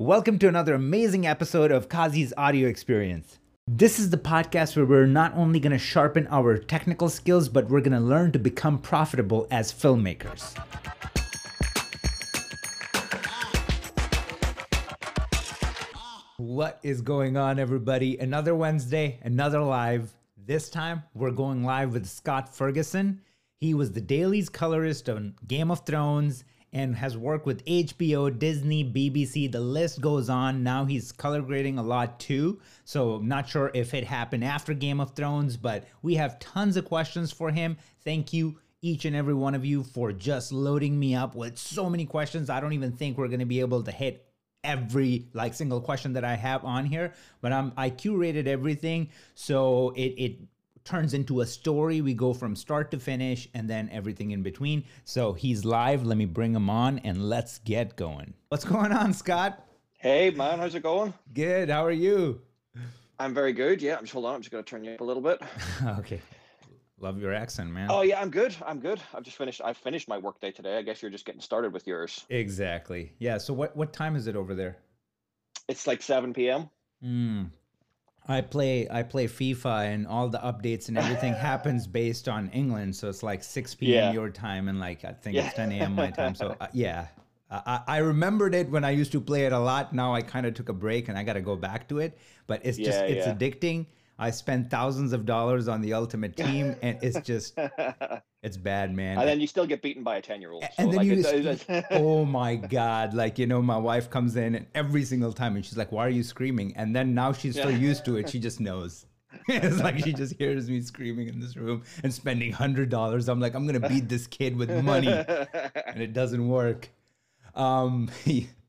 Welcome to another amazing episode of Kazi's audio experience. This is the podcast where we're not only going to sharpen our technical skills, but we're going to learn to become profitable as filmmakers. What is going on, everybody? Another Wednesday, another live. This time, we're going live with Scott Ferguson. He was the dailies colorist on Game of Thrones and has worked with HBO, Disney, BBC, the list goes on. Now he's color grading a lot too. So, not sure if it happened after Game of Thrones, but we have tons of questions for him. Thank you, each and every one of you, for just loading me up with so many questions. I don't even think we're going to be able to hit every like single question that I have on here, but I'm I curated everything so it it turns into a story. We go from start to finish and then everything in between. So he's live. Let me bring him on and let's get going. What's going on, Scott? Hey man, how's it going? Good. How are you? I'm very good. Yeah, I'm just hold on. I'm just gonna turn you up a little bit. okay. Love your accent, man. Oh yeah, I'm good. I'm good. I've just finished. I finished my workday today. I guess you're just getting started with yours. Exactly. Yeah. So what what time is it over there? It's like 7 p.m. Mm. I play I play FIFA and all the updates and everything happens based on England, so it's like 6 p.m. Yeah. your time and like I think Yeah. it's 10 a.m. my time. So uh, yeah, I, I remembered it when I used to play it a lot. Now I kind of took a break and I got to go back to it. But it's just it's yeah. addicting. I spend thousands of dollars on the ultimate team, and it's just it's bad, man. and then you still get beaten by a 10 year old. And then you it's, just, oh my god. Like you know my wife comes in and every single time and she's like why are you screaming? And then now she's so used to it she just knows. It's like she just hears me screaming in this room and spending hundred dollars. I'm like i'm gonna beat this kid with money. And it doesn't work. Um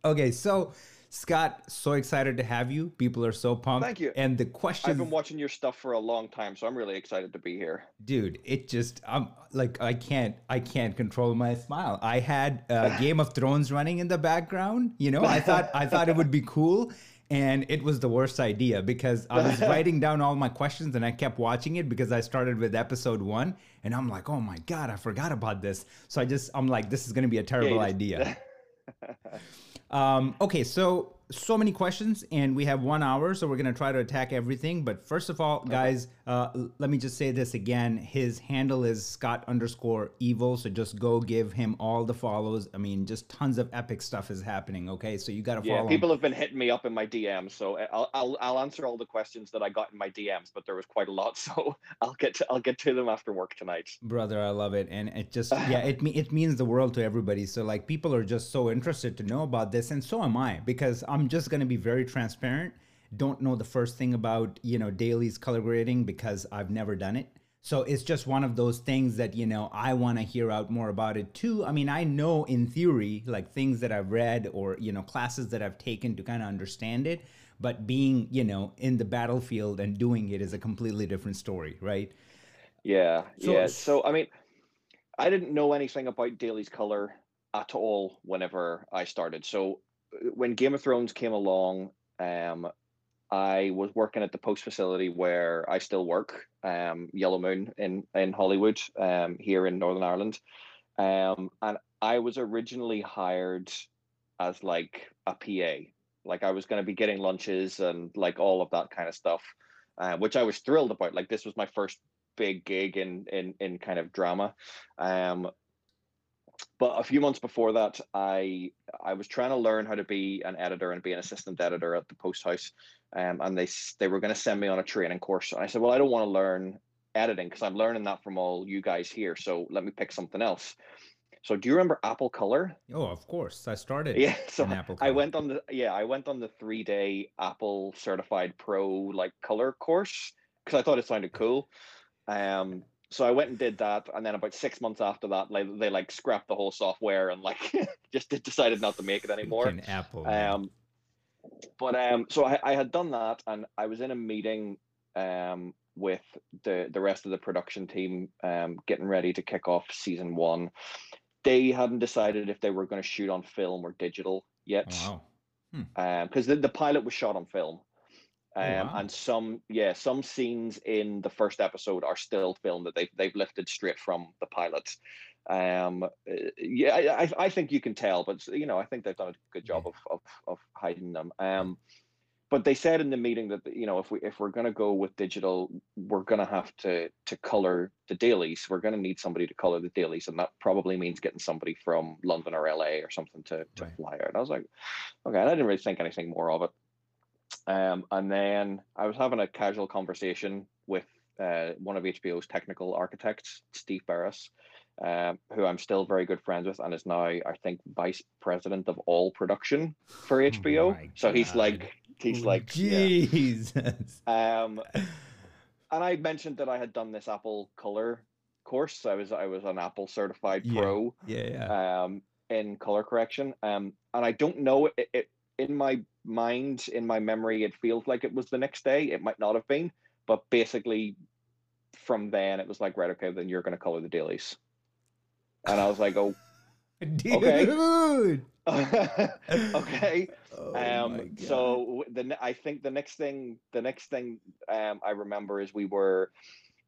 okay so scott so excited to have you. People are so pumped. Thank you. and the question I've been watching your stuff for a long time, so I'm really excited to be here. dude it just i'm like i can't i can't control my smile. I had uh, game of thrones running in the background you know? I thought i thought it would be cool and it was the worst idea because i was writing down all my questions and i kept watching it because i started with episode one and i'm like oh my god i forgot about this. So i just i'm like this is going to be a terrible just- idea um, okay, so so many questions, and we have one hour, so we're gonna try to attack everything. But first of all, guys, uh, let me just say this again: his handle is Scott underscore Evil, so just go give him all the follows. I mean, just tons of epic stuff is happening. Okay, so you gotta Yeah, follow. him. people have been hitting me up in my DMs, so I'll, I'll I'll answer all the questions that I got in my DMs, but there was quite a lot, so I'll get to I'll get to them after work tonight. brother i love it and it just yeah it me- it means the world to everybody so like people are just so interested to know about this and so am i because i'm just going to be very transparent don't know the first thing about you know dailies color grading because i've never done it so it's just one of those things that you know i want to hear out more about it too i mean i know in theory like things that i've read or you know classes that i've taken to kind of understand it but being you know in the battlefield and doing it is a completely different story right Yeah, So- yeah. So I mean, I didn't know anything about dailies color at all whenever I started. So when Game of Thrones came along, um, I was working at the post facility where I still work, um, Yellowmoon in in Holywood, um, here in Northern Ireland, um, and I was originally hired as like a PA. Like I was going to be getting lunches and like all of that kind of stuff, uh, which I was thrilled about. Like this was my first big gig in in in kind of drama. Um, but a few months before that, I I was trying to learn how to be an editor and be an assistant editor at the post house, um, and they they were going to send me on a training course. And I said, well, I don't want to learn editing because I'm learning that from all you guys here. So let me pick something else. So do you remember Apple Color? oh of course i started Yeah. So I went on the yeah I went on the three day Apple Certified Pro like color course because I thought it sounded cool. Um, so I went and did that, and then about six months after that, like they like scrapped the whole software and like just decided not to make it anymore. Fucking Apple. Um, but um, so I, I had done that, and I was in a meeting um with the the rest of the production team, um, getting ready to kick off season one. They hadn't decided if they were going to shoot on film or digital yet Oh, wow. because the, the pilot was shot on film. Um, wow. and some, yeah, some scenes in the first episode are still filmed that they've they've lifted straight from the pilot. Um, uh, yeah, I, I- I think you can tell, but you know, I think they've done a good job of of, of hiding them. Um, but they said in the meeting that you know if we if we're going to go with digital, we're going to have to to color the dailies. We're going to need somebody to color the dailies, and that probably means getting somebody from London or LA or something to to Right. fly out. And I was like, okay, and I didn't really think anything more of it. Um, and then I was having a casual conversation with uh, one of HBO's technical architects, Steve Beres, um, who I'm still very good friends with, and is now, I think, vice president of all production for HBO. Oh so he's like, he's Oh, like, yeah. Um, and I mentioned that I had done this Apple Color course. I was I was an Apple certified Yeah. pro Yeah, yeah. um, in color correction. Um, and I don't know it, it in my mind, in my memory, it feels like it was the next day. It might not have been, but basically, from then it was like, right, okay, then you're going to color the dailies. And I was like, oh, Dude. okay. Oh Um, so the I think the next thing the next thing um, I remember is we were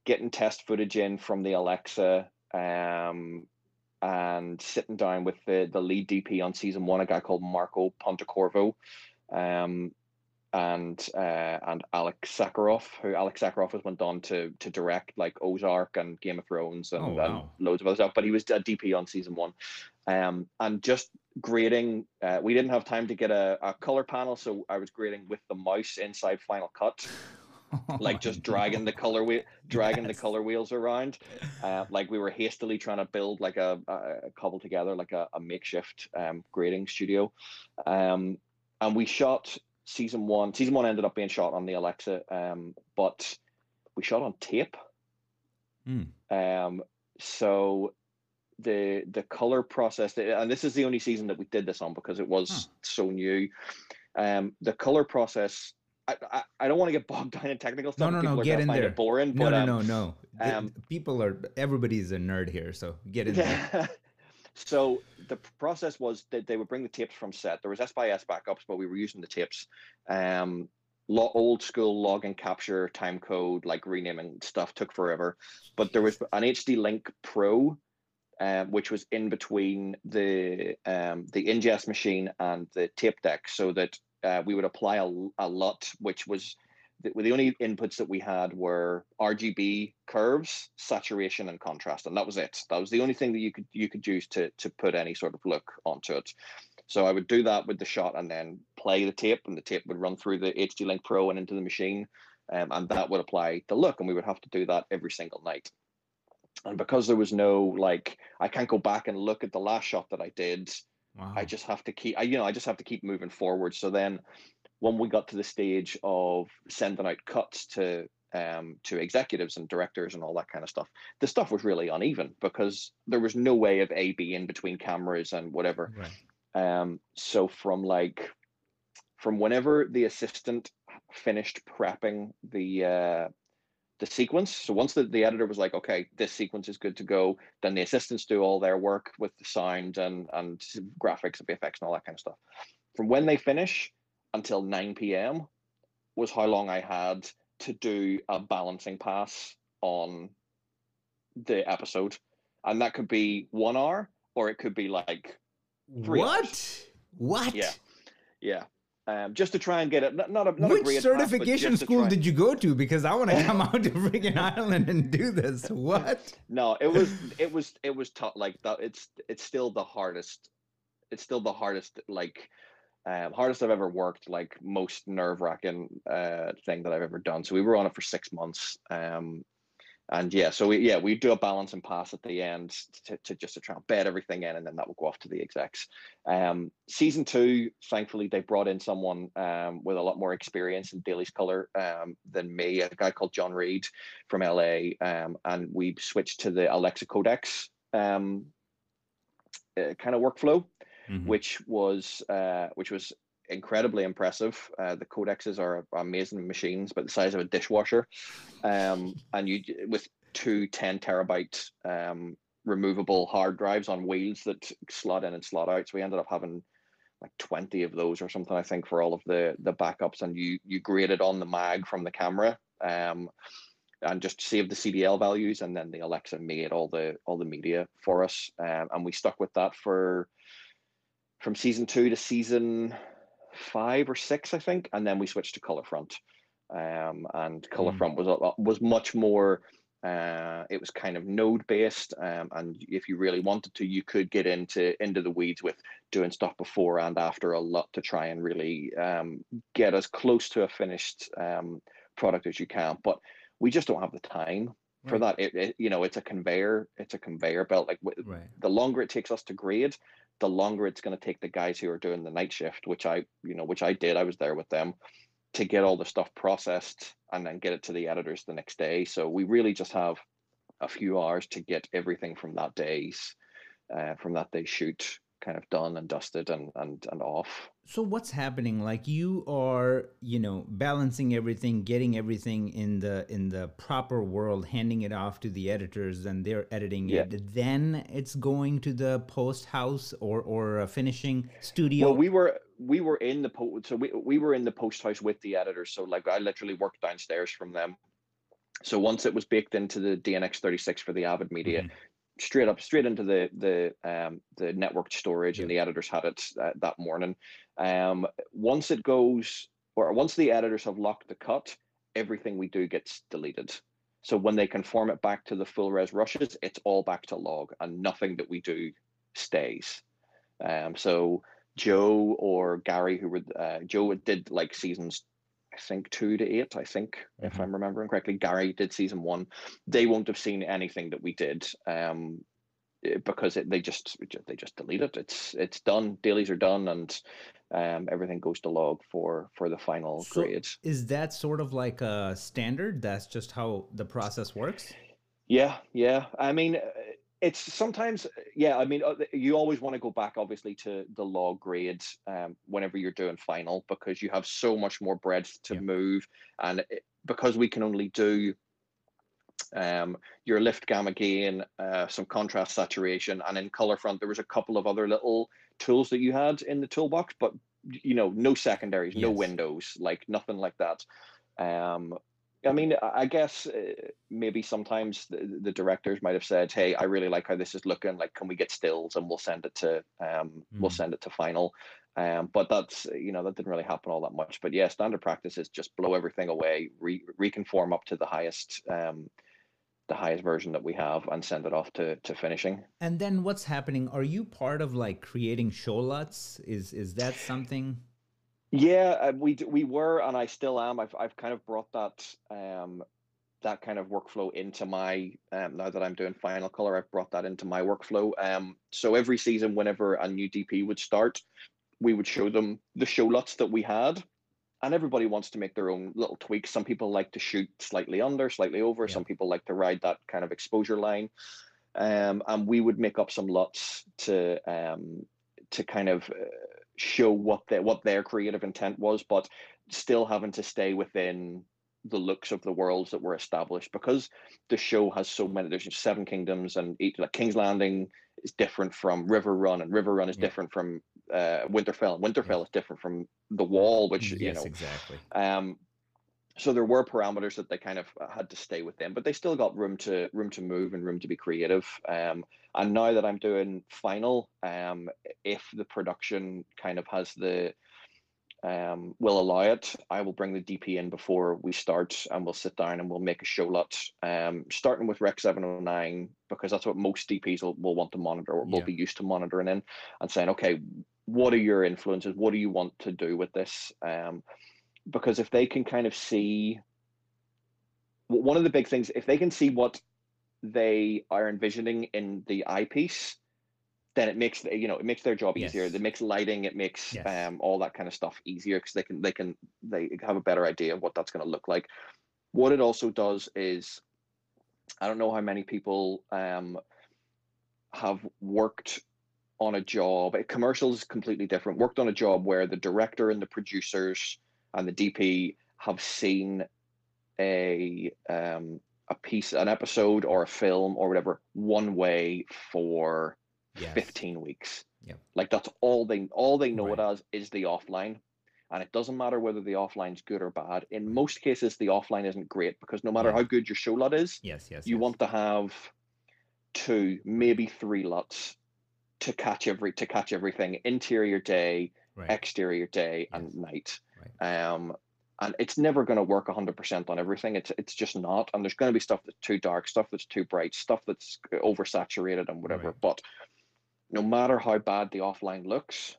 getting test footage in from the Alexa um, and sitting down with the the lead DP on season one, a guy called Marco Pontecorvo, um, and uh, and Alex Sakharov, who Alex Sakharov has went on to to direct like Ozark and Game of Thrones and, Oh, and loads of other stuff, but he was a DP on season one. Um, and just grading, uh, we didn't have time to get a, a color panel, so I was grading with the mouse inside Final Cut, like just dragging the color wheel, dragging the color wheels around, uh, like we were hastily trying to build like a, a a cobble together like a, a makeshift um, grading studio, um, and we shot season one. Season one ended up being shot on the Alexa, um, but we shot on tape. Hmm. Um, so the the color process, and this is the only season that we did this on because it was Huh. so new. Um, the color process. I, I, I don't want to get bogged down in technical stuff. no, no, are get in there. Boring, No, but no, um, no, no. The- um, people are. Everybody's a nerd here, so get in there. so the process was that they would bring the tapes from set. There was S by S backups, but we were using the tapes. Um, lo- old school log and capture time code, like renaming stuff, took forever. But there was an HD Link Pro, um, which was in between the um, the ingest machine and the tape deck, so that uh, we would apply a, a LUT, which was the, the only inputs that we had were RGB curves, saturation, and contrast, and that was it. That was the only thing that you could you could use to to put any sort of look onto it. So I would do that with the shot and then play the tape, and the tape would run through the HD Link Pro and into the machine, um, and that would apply the look, and we would have to do that every single night. And because there was no like, I can't go back and look at the last shot that I did. Wow. I just have to keep I you know I just have to keep moving forward. So then when we got to the stage of sending out cuts to um to executives and directors and all that kind of stuff, the stuff was really uneven because there was no way of A B in between cameras and whatever. Right. Um so from like from whenever the assistant finished prepping the uh the sequence. So once the, the editor was like, okay, this sequence is good to go, then the assistants do all their work with the sound and and graphics and VFX and all that kind of stuff. From when they finish until 9 p.m. was how long I had to do a balancing pass on the episode. And that could be one hour or it could be like Three What? hours. What? Yeah. yeah. Um, just to try and get it not, not a not Which pass, certification to school did you go to? Because I want to come out to freaking Ireland and do this. What? No, it was it was it was tough. Like that, it's it's still the hardest. It's still the hardest. Like um, hardest I've ever worked. Like most nerve wracking uh, thing that I've ever done. So we were on it for six months. Um, and yeah, so we yeah we do a balance and pass at the end to, to just to try and bed everything in, and then that will go off to the execs. Um, season two, thankfully, they brought in someone um, with a lot more experience in dailies color um, than me, a guy called John Reed from LA, um, and we switched to the Alexa Codex um, uh, kind of workflow, Mhm. which was uh, which was incredibly impressive. Uh, the codexes are amazing machines, but the size of a dishwasher, um, and you with two 10 terabyte um, removable hard drives on wheels that slot in and slot out. So we ended up having like 20 of those or something, I think, for all of the the backups, and you you graded on the mag from the camera. Um, and just saved the CDL values, and then the Alexa made all the all the media for us, um, and we stuck with that for from season two to season five or six, I think, and then we switched to Colorfront, um, and Colorfront mm. was was much more. Uh, it was kind of node based, um, and if you really wanted to, you could get into into the weeds with doing stuff before and after a LUT to try and really um, get as close to a finished um, product as you can. But we just don't have the time right. for that. It, it, you know, it's a conveyor, it's a conveyor belt. Like right. the longer it takes us to grade, the longer it's going to take the guys who are doing the night shift, which I, you know, which I did. I was there with them to get all the stuff processed and then get it to the editors the next day. So we really just have a few hours to get everything from that day's, uh, from that day's shoot kind of done and dusted and and and off so what's happening? Like you are you know balancing everything getting everything in the in the proper world handing it off to the editors and they're editing yeah. it. Then it's going to the post house or or a finishing studio? Well we were we were in the post so we, we were in the post house with the editors. So like i literally worked downstairs from them. So once it was baked into the DNX36 for the Avid Media, mm-hmm straight up straight into the the um, the networked storage, yeah. and the editors had it uh, that morning. Um, once it goes, or once the editors have locked the cut, everything we do gets deleted. So when they conform it back to the full res rushes, it's all back to log, and nothing that we do stays. Um, so Joe or Gary, who were uh, Joe did like seasons I think two to eight, I think, mm-hmm. if I'm remembering correctly. Gary did season one. They won't have seen anything that we did um, eh, because it, they just they just delete it. It's it's done. Dailies are done, and um, everything goes to log for for the final so grade. Is that sort of like a standard? That's just how the process works. Yeah, yeah. I mean, it's sometimes yeah i mean uh, you always want to go back obviously to the log grades um, whenever you're doing final because you have so much more breadth to yeah. move and it, because we can only do um, your lift gamma gain uh, some contrast saturation and in Colorfront there was a couple of other little tools that you had in the toolbox but you know no secondaries yes. no windows like nothing like that um, I mean, I guess uh, maybe sometimes the, the, directors might have said, "Hey, I really like how this is looking. Like, can we get stills and we'll send it to um, mm. we'll hmm. send it to final." Um, but that's you know that didn't really happen all that much. But yeah, standard practice is just blow everything away, re- reconform up to the highest um, the highest version that we have, and send it off to to finishing. And then what's happening? Are you part of like creating show LUTs? Is is that something? Yeah, uh, we we were, and I still am. I've I've kind of brought that um that kind of workflow into my um now that I'm doing Final Color. I've brought that into my workflow. Um, so every season, whenever a new DP would start, we would show them the show LUTs that we had, and everybody wants to make their own little tweaks. Some people like to shoot slightly under, slightly over. Yeah. Some people like to ride that kind of exposure line. Um, and we would make up some LUTs to um to kind of. Uh, show what their what their creative intent was, but still having to stay within the looks of the worlds that were established because the show has so many there's seven kingdoms and each like king's landing is different from Riverrun and Riverrun is yeah. different from uh winterfell and winterfell yeah. is different from the wall which yes, you know exactly um so there were parameters that they kind of uh, had to stay within but they still got room to room to move and room to be creative um and now that i'm doing final um if the production kind of has the um will allow it i will bring the dp in before we start and we'll sit down and we'll make a show LUT um starting with rec 709 because that's what most dps will, will want to monitor or will yeah. be used to monitoring in and saying okay what are your influences what do you want to do with this um because if they can kind of see one of the big things if they can see what they are envisioning in the eyepiece then it makes you know it makes their job easier yes. it makes lighting it makes yes. um all that kind of stuff easier because they can they can they have a better idea of what that's going to look like what it also does is i don't know how many people um have worked on a job commercial is completely different worked on a job where the director and the producers and the DP have seen a um, a piece, an episode or a film or whatever one way for yes. 15 weeks. Yep. Like that's all they all they know Right. it as is the offline. And it doesn't matter whether the offline's good or bad. In most cases, the offline isn't great because no matter Yeah. how good your show LUT is, Yes, yes. you yes. want to have two, maybe three LUTs to catch every to catch everything interior day, right. exterior day, and night. Right. Um, and it's never going to work 100% on everything. It's it's just not. And there's going to be stuff that's too dark, stuff that's too bright, stuff that's oversaturated and whatever. Right. But no matter how bad the offline looks,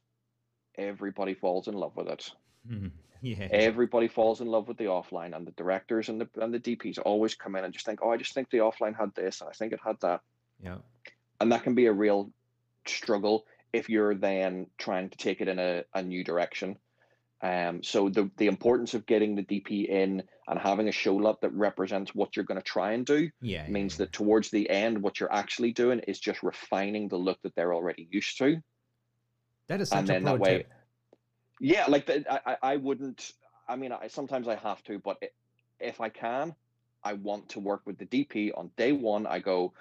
everybody falls in love with it. Mhm. Yeah. Everybody falls in love with the offline, and the directors and the and the DPs always come in and just think, oh, I just think the offline had this, and I think it had that, yeah. and that can be a real struggle if you're then trying to take it in a, a new direction. Um, so the the importance of getting the DP in and having a show LUT that represents what you're going to try and do Yeah. yeah, means yeah. that towards the end, what you're actually doing is just refining the look that they're already used to. that is such and a pro that way- tip. Yeah, like the, I, I- wouldn't. I mean, I sometimes I have to, but i- if I can, I want to work with the DP on day one. I go,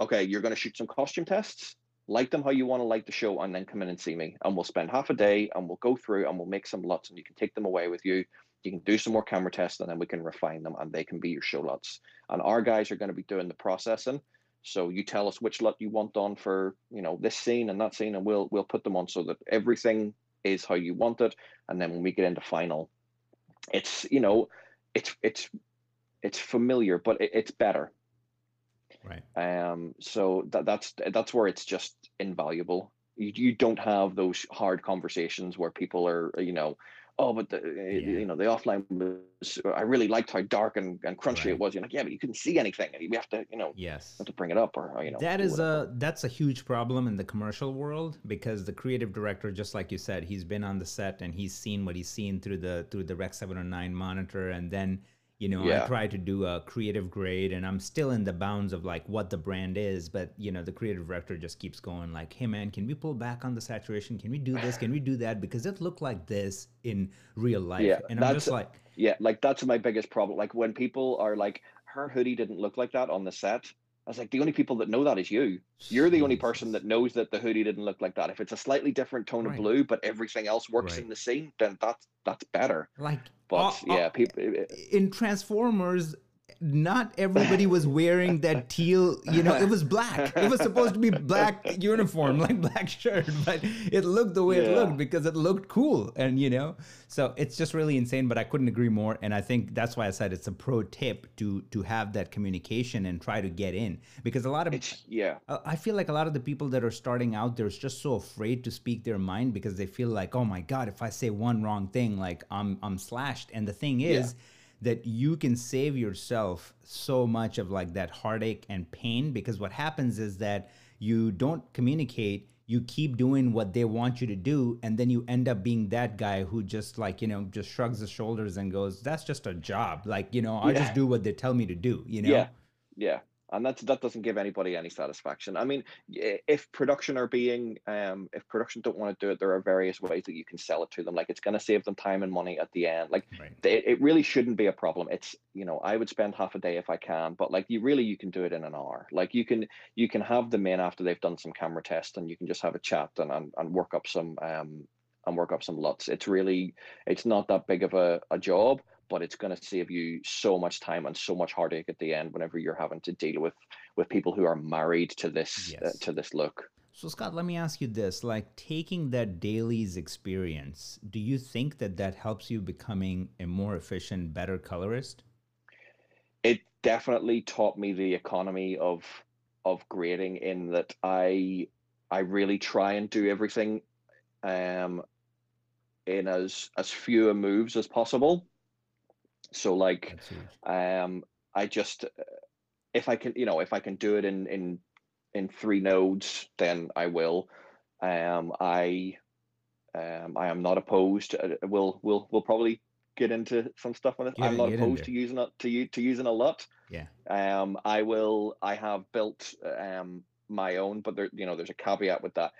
okay, you're going to shoot some costume tests, like them how you want to like the show, and then come in and see me, and we'll spend half a day, and we'll go through, and we'll make some LUTs, and you can take them away with you. You can do some more camera tests, and then we can refine them, and they can be your show LUTs. And our guys are going to be doing the processing. So you tell us which LUT you want on for, you know, this scene and that scene, and we'll we'll put them on so that everything is how you want it. And then when we get into final, it's you know, it's it's it's familiar, but it, it's better. Right. Um, so that that's that's where it's just invaluable. You you don't have those hard conversations where people are you know, oh, but the Yeah. you know the offline was I really liked how dark and, and crunchy Right. it was. You're like, yeah, but you couldn't see anything. We have to you know Yes. have to bring it up or you know that is whatever. a that's a huge problem in the commercial world because the creative director just like you said he's been on the set and he's seen what he's seen through the through the rec 709 monitor and then you know Yeah. i try to do a creative grade and i'm still in the bounds of like what the brand is but you know the creative director just keeps going like hey man can we pull back on the saturation can we do this can we do that because it looked like this in real life Yeah, and i'm just like Yeah, like that's my biggest problem. Like when people are like, her hoodie didn't look like that on the set. I was like, the only people that know that is you. You're the only person that knows that the hoodie didn't look like that. If it's a slightly different tone Right. of blue, but everything else works Right. in the scene, then that's that's better. like But all- all- yeah, people. in Transformers, not everybody was wearing that teal. You know, it was black. It was supposed to be black uniform, like black shirt, but it looked the way it looked because it looked cool. And you know, so it's just really insane. But I couldn't agree more. And I think that's why I said it's a pro tip to to have that communication and try to get in because a lot of It's yeah, uh, I feel like a lot of the people that are starting out, they're just so afraid to speak their mind because they feel like, oh my god, if I say one wrong thing, like I'm I'm slashed. And the thing is that you can save yourself so much of like that heartache and pain because what happens is that you don't communicate. You keep doing what they want you to do, and then you end up being that guy who just like you know just shrugs his shoulders and goes, "That's just a job." Like you know, I just do what they tell me to do. You know? yeah, yeah, and that's that doesn't give anybody any satisfaction. I mean, if production are being, um, if production don't want to do it, there are various ways that you can sell it to them. Like it's going to save them time and money at the end. Like Right. it, it really shouldn't be a problem it's you know i would spend half a day if i can but like you really you can do it in an hour like you can you can have them in after they've done some camera tests and you can just have a chat and and, and work up some um and work up some LUTs it's really it's not that big of a, a job but it's going to save you so much time and so much heartache at the end whenever you're having to deal with with people who are married to this uh, to this look So Scott, let me ask you this: like taking that dailies experience, do you think that that helps you becoming a more efficient, better colorist? it definitely taught me the economy of of grading in that I I really try and do everything um in as as few moves as possible. So like um I just uh, if I can you know if I can do it in in in three nodes then I will. Um I um I am not opposed uh, we'll we'll we'll probably get into some stuff on this. Get I'm not opposed to using it to you to using a LUT. Yeah. Um, I will. I have built um my own, but there, you know, there's a caveat with that.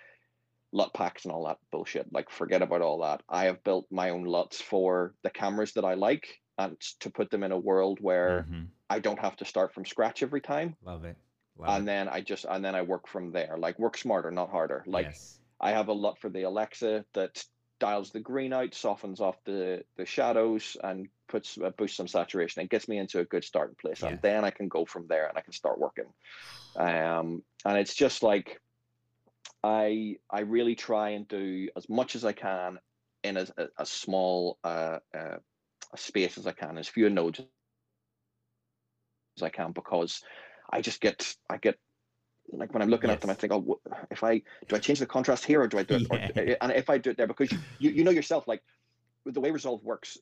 LUT packs and all that bullshit. Like, forget about all that. I have built my own LUTs for the cameras that I like, and to put them in a world where Mhm. I don't have to start from scratch every time, Love it. Love and it. then I just and then I work from there. Like, work smarter, not harder. Like, yes. I have a LUT for the Alexa that dials the green out, softens off the the shadows, and puts uh, boosts some saturation. and gets me into a good starting place, Yeah. and then I can go from there and I can start working. Um, and it's just like I I really try and do as much as I can in as a, a small uh, uh, a space as I can, as few nodes as I can, because I just get I get like when I'm looking at them, I think, oh, if I do I change the contrast here or do I do it? or- eh, and if I do it there, because you, you you know yourself, like the way Resolve works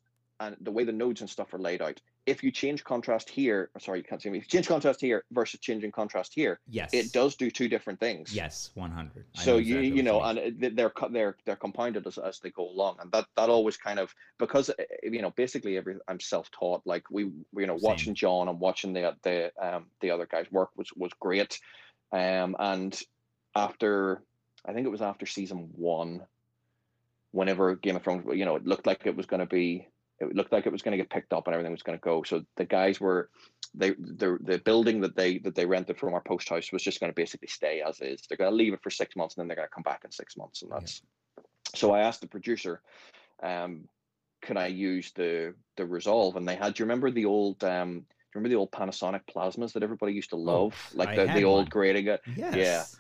and the way the nodes and stuff are laid out, if you change contrast here, or sorry, you can't see me. If you change contrast here versus changing contrast here, Yes. it does do two different things. Yes, 100. So you exactly you know, and they're they're they're compounded as, as they go along, and that that always kind of because uh, you know basically every I'm self taught. Like we you know Same. watching John and watching the the um the other guys work was was great, um and after I think it was after season one, whenever Game of Thrones you know it looked like it was going to be it looked like it was going to get picked up and everything was going to go. So the guys were they the the building that they that they rented from our post house was just going to basically stay as is. They're going to leave it for six months and then they're going to come back in six months, and Yeah. that's. So I asked the producer, um, can I use the the Resolve? And they had. Do you remember the old um? Do you remember the old Panasonic plasmas that everybody used to love, like Oh, I the, the old one. grading yes.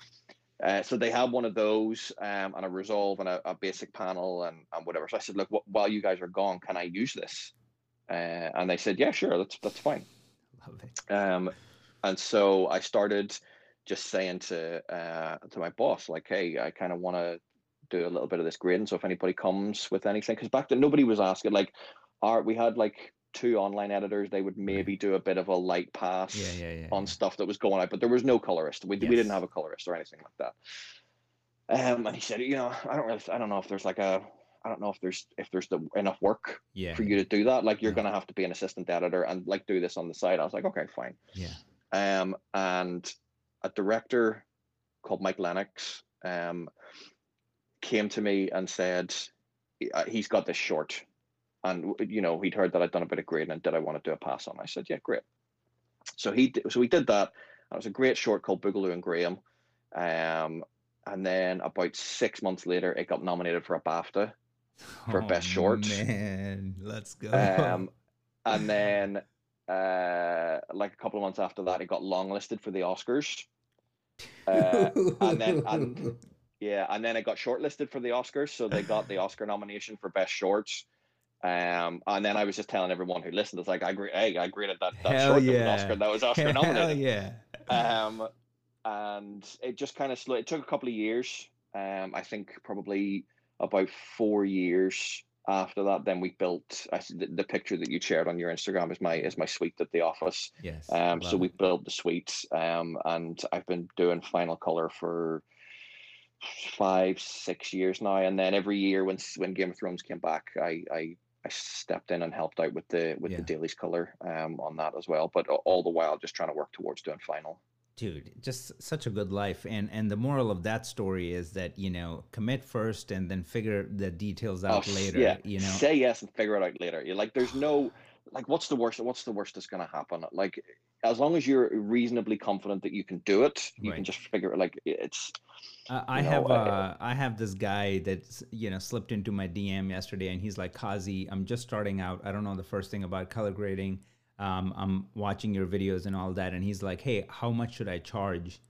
Uh, so they had one of those um, and a Resolve and a, a basic panel and, and whatever. So I said, look, wh- while you guys are gone, can I use this? Uh, and they said, yeah, sure, that's that's fine. Love it. Um, and so I started just saying to uh, to my boss, like, hey, I kind of want to do a little bit of this grading. So if anybody comes with anything, because back then nobody was asking, like, our we had like two online editors, they would maybe do a bit of a light pass Yeah, yeah, yeah. on stuff that was going out, but there was no colorist. We, we didn't have a colorist or anything like that. Um, and he said, you know, I don't really, I don't know if there's like a, I don't know if there's if there's the enough work Yeah. for you to do that. Like you're gonna have to be an assistant editor and like do this on the side. I was like, okay, fine. Yeah. Um, and a director called Mike Lennox um, came to me and said, "Uh, he's got this short. And, you know, he'd heard that I'd done a bit of grading and did I want to do a pass on? I said, yeah, great. So he, so we did that. And it was a great short called Boogaloo and Graham. Um, and then about six months later, it got nominated for a BAFTA. for best short. Oh, Man, let's go. Um, and then, uh, like a couple of months after that, it got longlisted for the Oscars. Uh, and then- and- yeah, and then it got shortlisted for the Oscars, so they got the Oscar nomination for best shorts. Um, and then I was just telling everyone who listened, it's like I agree, hey, I graded that that Hell short yeah. was Oscar that was Oscar Hell nominated. yeah. Um, and it just kind of slow. It took a couple of years. Um, I think probably about four years after that. Then we built. I the, the picture that you shared on your Instagram is my is my suite at the office. Yes. Um, so love we built the suite. Um, and I've been doing Final Color for five, six years now. And then every year when when Game of Thrones came back, I I, I stepped in and helped out with the with the Yeah. dailies color um on that as well. But all the while just trying to work towards doing Final. dude just such a good life and and the moral of that story is that you know commit first and then figure the details out Oh, later Yeah, you know say yes and figure it out later. You're like, there's no, like, what's the worst? What's the worst that's gonna happen? Like, as long as you're reasonably confident that you can do it, you Right. can just figure it. Like, it's I, I you have uh, uh, I have this guy that's you know slipped into my DM yesterday, and he's like, "Kazi, I'm just starting out. I don't know the first thing about color grading. Um, I'm watching your videos and all that." And he's like, "Hey, how much should I charge?"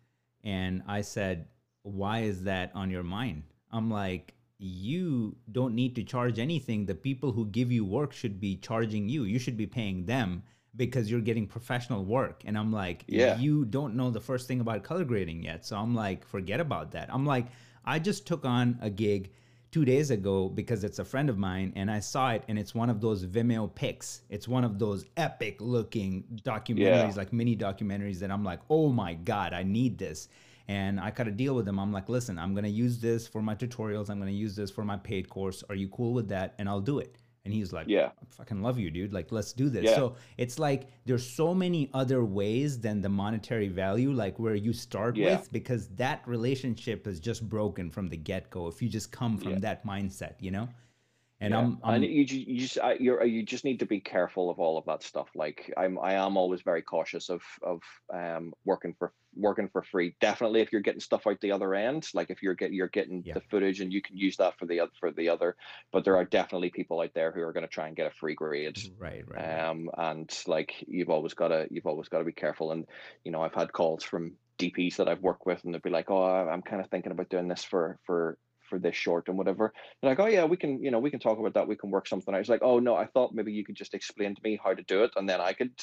And I said, "Why is that on your mind?" I'm like, "You don't need to charge anything. The people who give you work should be charging you. You should be paying them." Because you're getting professional work. And I'm like, Yeah. you don't know the first thing about color grading yet. So I'm like, forget about that. I'm like, I just took on a gig two days ago because it's a friend of mine and I saw it and it's one of those Vimeo picks. It's one of those epic looking documentaries, like mini documentaries that I'm like, oh my God, I need this. And I got to deal with them. I'm like, listen, I'm going to use this for my tutorials. I'm going to use this for my paid course. Are you cool with that? And I'll do it. And he's like, Yeah. I fucking love you, dude. Like, let's do this. Yeah. So it's like there's so many other ways than the monetary value, like where you start Yeah. with, because that relationship is just broken from the get go if you just come from Yeah. that mindset, you know? And yeah. I'm, I'm and you you just I, you're you just need to be careful of all of that stuff. Like I'm I am always very cautious of of um working for working for free. Definitely if you're getting stuff out the other end, like if you're get you're getting Yeah. the footage and you can use that for the other for the other. But there are definitely people out there who are going to try and get a free grade. right, right, right. Um and like you've always got to you've always got to be careful. And you know I've had calls from DPs that I've worked with and they'd be like, oh I'm kind of thinking about doing this for for for this short and whatever. They're like, oh yeah, we can, you know, we can talk about that. We can work something out. It's like, oh no, I thought maybe you could just explain to me how to do it, and then I could,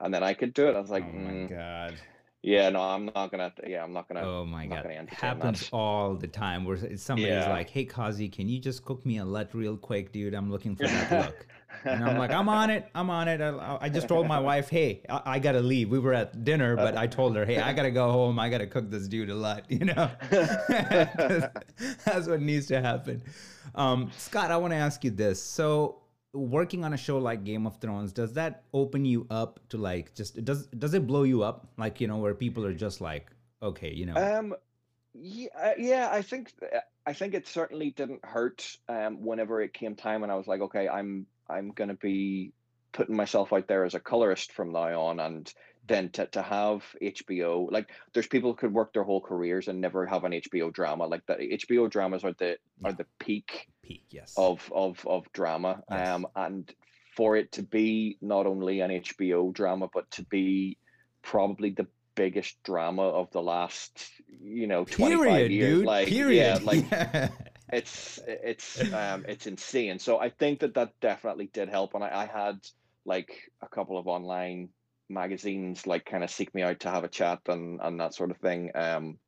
and then I could do it. I was like, oh my "Mm, god. yeah, no, I'm not gonna. Yeah, I'm not gonna. Oh my I'm not god. Happens that. all the time where somebody's Yeah. like, "Hey Kazi, can you just cook me a lut real quick, dude? I'm looking for that look." And I'm like, I'm on it. I'm on it. I, I just told my wife, hey, I, I gotta leave. We were at dinner, but I told her, hey, I gotta go home. I gotta cook this dude a LUT. You know, that's what needs to happen. Um, Scott, I want to ask you this. So, working on a show like Game of Thrones, does that open you up to like just does does it blow you up? Like you know, where people are just like, okay, you know, Um, yeah, uh, yeah. I think I think it certainly didn't hurt. Um, whenever it came time, and I was like, okay, I'm I'm gonna be putting myself out there as a colorist from now on, and then to to have HBO, like there's people who could work their whole careers and never have an HBO drama. Like the HBO dramas are the Yeah. are the peak peak, yes, of of of drama. Yes. Um, and for it to be not only an HBO drama, but to be probably the biggest drama of the last, you know, 25 period, years. dude, like period, yeah, like it's it's um it's insane. So I think that that definitely did help. And I, I had like a couple of online magazines like kind of seek me out to have a chat and and that sort of thing. Um,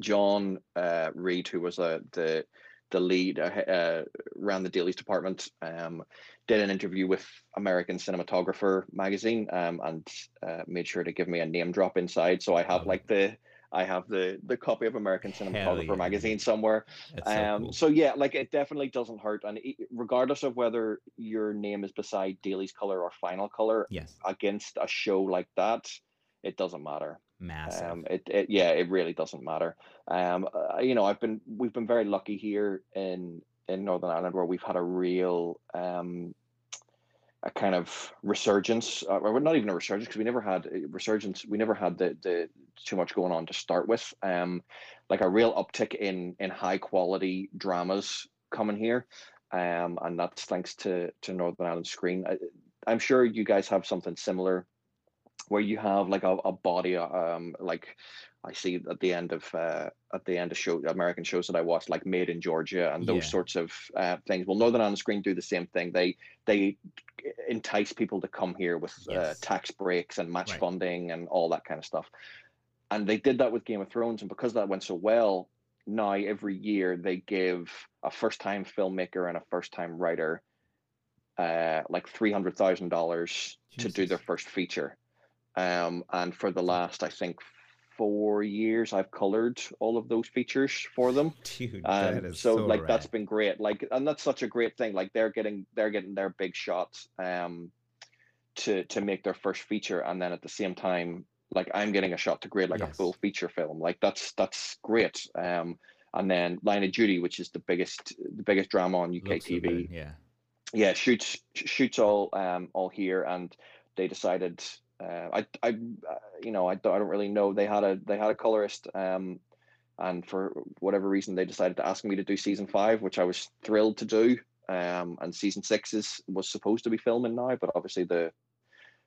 John uh, Reed, who was uh, the the lead uh, uh, ran the dailies department, um, did an interview with American Cinematographer magazine, um, and uh, made sure to give me a name drop inside. So I have like the I have the the copy of American Cinematographer yeah, magazine somewhere. That's so um, cool. so yeah, like it definitely doesn't hurt, and e- regardless of whether your name is beside Dailies Color or Final Color yes, against a show like that, it doesn't matter. massive. Um, it, it yeah, it really doesn't matter. Um, uh, you know, I've been we've been very lucky here in in Northern Ireland where we've had a real um a kind of resurgence, uh, not even a resurgence because we never had a resurgence. We never had the the too much going on to start with. Um, like a real uptick in in high quality dramas coming here, um, and that's thanks to to Northern Ireland Screen. I, I'm sure you guys have something similar where you have like a, a body um like I see at the end of uh, at the end of show American shows that I watch like Made in Georgia and those Yeah. sorts of uh, things. Well, Northern Ireland Screen do the same thing. They they entice people to come here with uh, tax breaks and match Right. funding and all that kind of stuff. And they did that with Game of Thrones, and because that went so well, now every year they give a first time filmmaker and a first time writer uh, like three hundred thousand dollars to do their first feature. Um, and for the last, I think, four years, I've colored all of those features for them. Dude, Um, so, so, like that's been great. Like, and that's such a great thing. Like they're getting they're getting their big shots um, to to make their first feature, and then at the same time, like I'm getting a shot to grade like a full feature film. Like that's that's great. Um, and then Line of Duty, which is the biggest the biggest drama on UK Looks TV Yeah. yeah shoots shoots all um all here and they decided uh, I I uh, you know I don't, I don't really know they had a they had a colorist um and for whatever reason they decided to ask me to do season five which I was thrilled to do um and season six is was supposed to be filming now but obviously the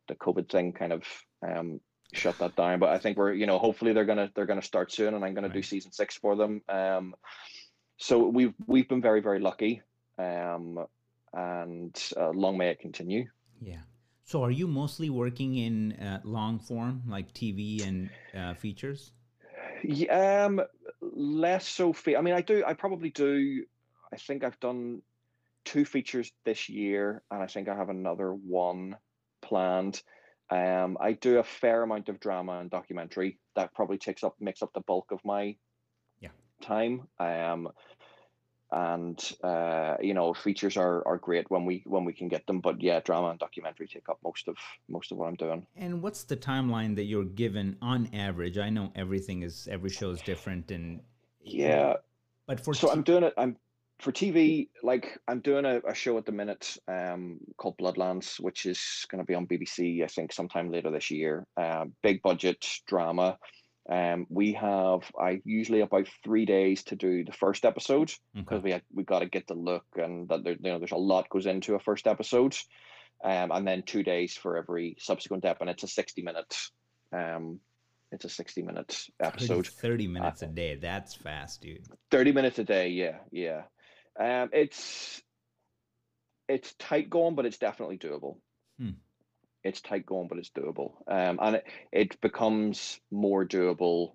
the COVID thing kind of um shut that down but I think we're you know hopefully they're gonna they're gonna start soon and I'm gonna do season six for them um so we've we've been very very lucky um and uh, long may it continue. Yeah. So are you mostly working in uh, long form, like TV and uh, features? Yeah, um, less so. Fe- I mean, I do. I probably do. I think I've done two features this year, and I think I have another one planned. Um, I do a fair amount of drama and documentary. That probably takes up makes up the bulk of my Yeah. time. Um, and uh, you know, features are are great when we when we can get them. But yeah, drama and documentary take up most of most of what I'm doing. And what's the timeline that you're given on average? I know everything is every show is different, and Yeah. But for so t- I'm doing it. I'm for TV, like I'm doing a, a show at the minute um, called Bloodlands, which is going to be on BBC, I think, sometime later this year. Uh, big budget drama. Um, we have I usually about three days to do the first episode because Okay. we we got to get the look and that there you know there's a lot goes into a first episode, um, and then two days for every subsequent ep, and it's a sixty minute, um, it's a sixty minute episode. 30 minutes a day. That's fast, dude. 30 minutes a day yeah yeah um it's it's tight going but it's definitely doable. Hmm. it's tight going but it's doable. Um and it, it becomes more doable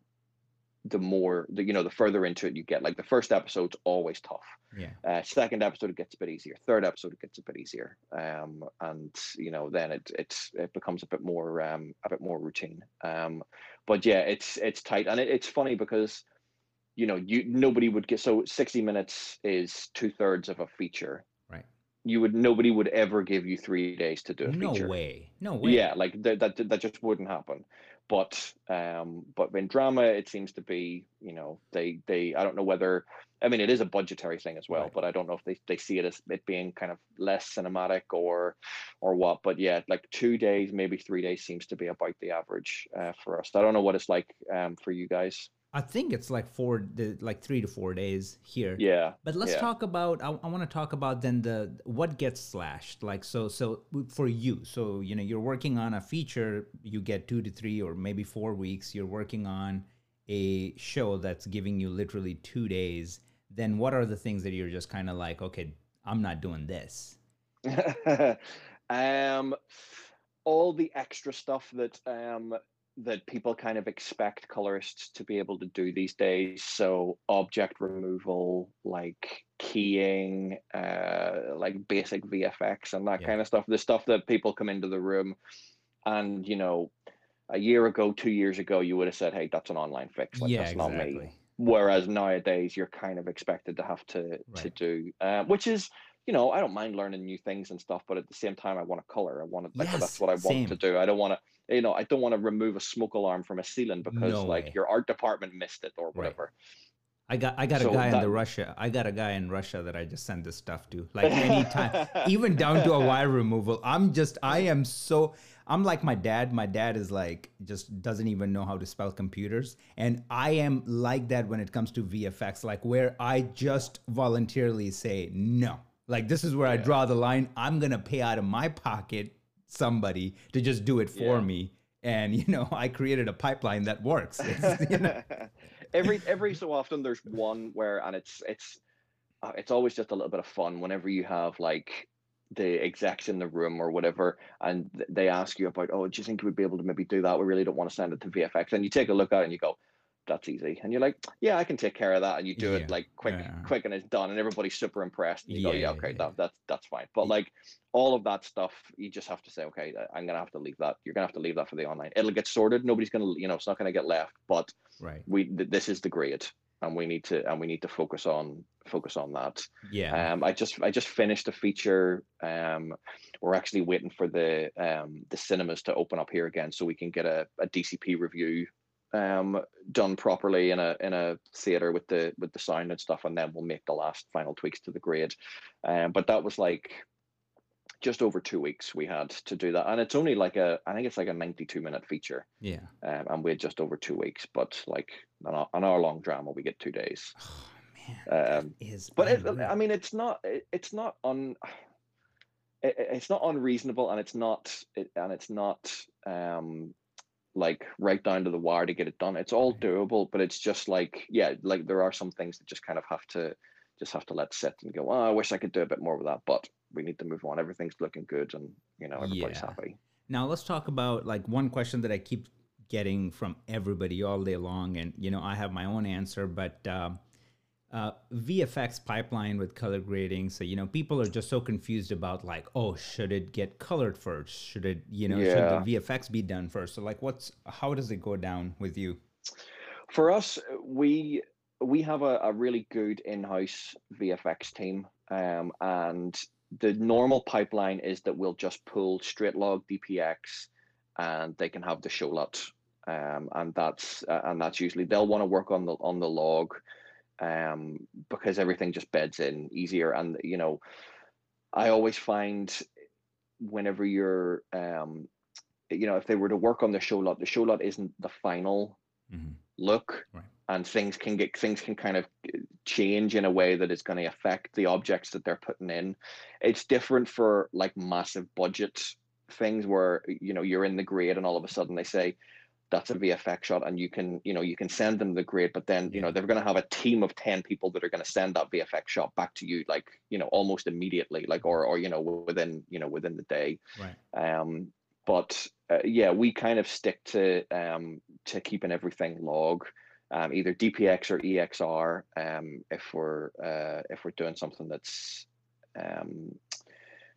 the more the you know the further into it you get. Like the first episode's always tough. Yeah. uh, second episode it gets a bit easier. Third episode it gets a bit easier. Um and you know then it it's it becomes a bit more um a bit more routine. Um but yeah it's it's tight. And it, it's funny because you know you nobody would get so 60 minutes is two-thirds of a feature Right. you would nobody would ever give you three days to do a feature. No feature way. No way. yeah like that, that that just wouldn't happen but um but in drama it seems to be you know they they i don't know whether i mean it is a budgetary thing as well Right. but i don't know if they, they see it as it being kind of less cinematic or or what but yeah like two days maybe three days seems to be about the average uh, for us i don't know what it's like um for you guys I think it's like four, the, like three to four days here. yeah But let's yeah. talk about. I, I want to talk about then the what gets slashed. Like so, so for you, so you know, you're working on a feature. You get two to three or maybe four weeks. You're working on a show that's giving you literally two days. Then what are the things that you're just kind of like, okay, I'm not doing this. um, all the extra stuff that um that people kind of expect colorists to be able to do these days. So object removal, like keying, uh, like basic VFX and that Yeah. kind of stuff. The stuff that people come into the room and you know. A year ago, two years ago, you would have said, "Hey, that's an online fix. Like yeah, that's not me." exactly. whereas nowadays you're kind of expected to have to to do uh, which is you know i don't mind learning new things and stuff but at the same time i want to color i want to like Yes, that's what i want same. to do i don't want to you know i don't want to remove a smoke alarm from a ceiling because No like way. your art department missed it or whatever I got I got a So guy in the Russia. I got a guy in Russia that I just send this stuff to. Like anytime, even down to a wire removal. I'm just I am so I'm like my dad. My dad is like just doesn't even know how to spell computers, and I am like that when it comes to VFX. Like where I just voluntarily say no. Like this is where I draw the line. I'm gonna pay out of my pocket somebody to just do it for Yeah. me. And you know, I created a pipeline that works. You know, every every so often there's one where and it's it's uh, it's always just a little bit of fun whenever you have like the execs in the room or whatever and they ask you about oh do you think you would be able to maybe do that we really don't want to send it to vfx and you take a look at it and you go that's easy and you're like yeah i can take care of that and you do Yeah, it like quick yeah. quick and it's done and everybody's super impressed and you go Yeah, yeah okay yeah. that, that's that's fine but Yeah. like all of that stuff you just have to say okay i'm gonna have to leave that you're gonna have to leave that for the online it'll get sorted nobody's gonna you know it's not gonna get left but right. we th- this is the grade and we need to and we need to focus on focus on that Yeah. um i just i just finished a feature um we're actually waiting for the um the cinemas to open up here again so we can get a, a dcp review um done properly in a in a theater with the with the sound and stuff and then we'll make the last final tweaks to the grade um but that was like just over two weeks we had to do that and it's only like a i think it's like a 92 minute feature yeah. um, and we had just over two weeks. But like an, hour- an hour long drama, we get two days. Oh man, that Um, is But it. I mean, it's not it, it's not on. it, it- it's not unreasonable, and it's not and it's not um like right down to the wire to get it done. It's all doable, but it's just like yeah, like there are some things that just kind of have to just have to let sit and go. Oh, I wish I could do a bit more with that, but we need to move on. Everything's looking good, and you know everybody's Yeah. happy. Now let's talk about like one question that I keep getting from everybody all day long, and you know I have my own answer, but um, uh, VFX pipeline with color grading. So you know people are just so confused about like, oh, should it get colored first? Should it, you know, Yeah. should the VFX be done first? So like, what's how does it go down with you? for us we we have a, a really good in-house vfx team um, and the normal pipeline is that we'll just pull straight log dpx and they can have the show LUT um, and that's uh, and that's usually they'll want to work on the on the log um, because everything just beds in easier. And you know, I always find whenever you're, um, you know, if they were to work on the show LUT, the show LUT isn't the final Mhm. look, Right. and things can get things can kind of change in a way that is going to affect the objects that they're putting in. It's different for like massive budget things where you know you're in the grade and all of a sudden they say that's a VFX shot and you can you know you can send them the grade but then you know they're going to have a team of 10 people that are going to send that VFX shot back to you like you know almost immediately like or or you know within you know within the day. Right. um but uh, yeah we kind of stick to um to keeping everything log um, either dpx or exr um if we're uh if we're doing something that's um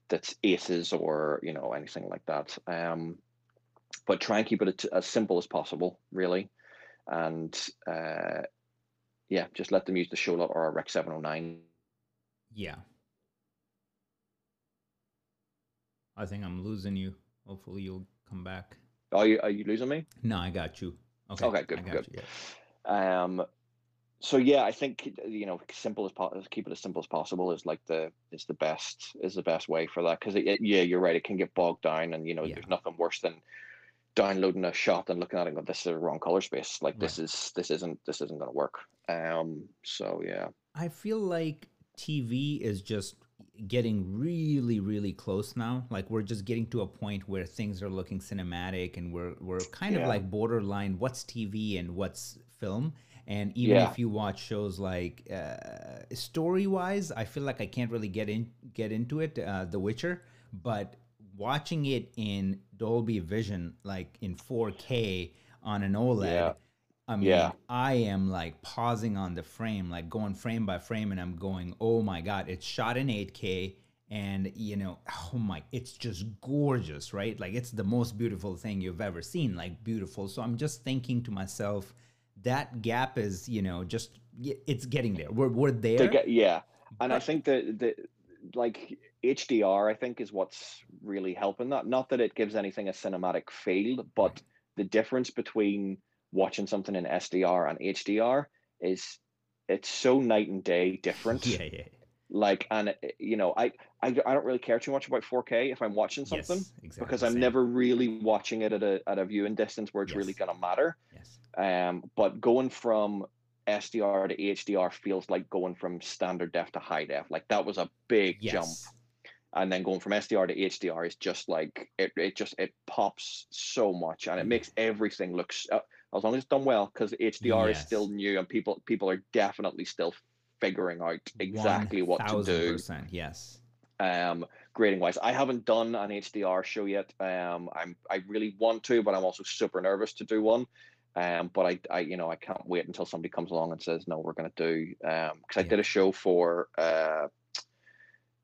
that's aces or you know anything like that. Um but try and keep it as simple as possible really and uh yeah just let them use the show LUT or a rec 709 Yeah. I think I'm losing you. Hopefully you'll come back. are you are you losing me No, I got you. Okay. Okay, good, good. You, yeah. Um, so yeah, I think you know, simple as po- keep it as simple as possible is like the is the best is the best way for that because yeah, you're right. It can get bogged down, and you know, Yeah. there's nothing worse than downloading a shot and looking at it and go, this is a wrong color space. Like this is this isn't this isn't going to work. Um, so yeah, I feel like TV is just getting really, really close now. Like we're just getting to a point where things are looking cinematic, and we're we're kind of like borderline what's TV and what's film. And even Yeah. if you watch shows like uh, story wise, I feel like I can't really get in get into it. Uh, the Witcher, but watching it in Dolby Vision, like in 4K on an OLED. Yeah. I mean, Yeah. I am like pausing on the frame, like going frame by frame, and I'm going, oh my God, it's shot in 8K. And, you know, oh my, it's just gorgeous, right? Like, it's the most beautiful thing you've ever seen, like, beautiful. So I'm just thinking to myself, that gap is, you know, just, it's getting there. We're, we're there. get yeah, and I think that the like HDR, I think is what's really helping that. Not that it gives anything a cinematic feel, but the difference between watching something in SDR and HDR is it's so night and day different. yeah, yeah. Like, and you know, I, I I don't really care too much about 4K if I'm watching something Yes, exactly. because I'm same. never really watching it at a at a viewing distance where it's really gonna matter. Yes. Um, but going from SDR to HDR feels like going from standard def to high def. Like that was a big jump. Yes. And then going from SDR to HDR is just like it, it just it pops so much and it makes everything look uh, as long as it's done well because HDR is still new and people people are definitely still figuring out exactly what to do 1000%, Yes. um grading wise i haven't done an hdr show yet um i'm i really want to but i'm also super nervous to do one um but i i you know i can't wait until somebody comes along and says no we're going to do um because i Yeah. did a show for uh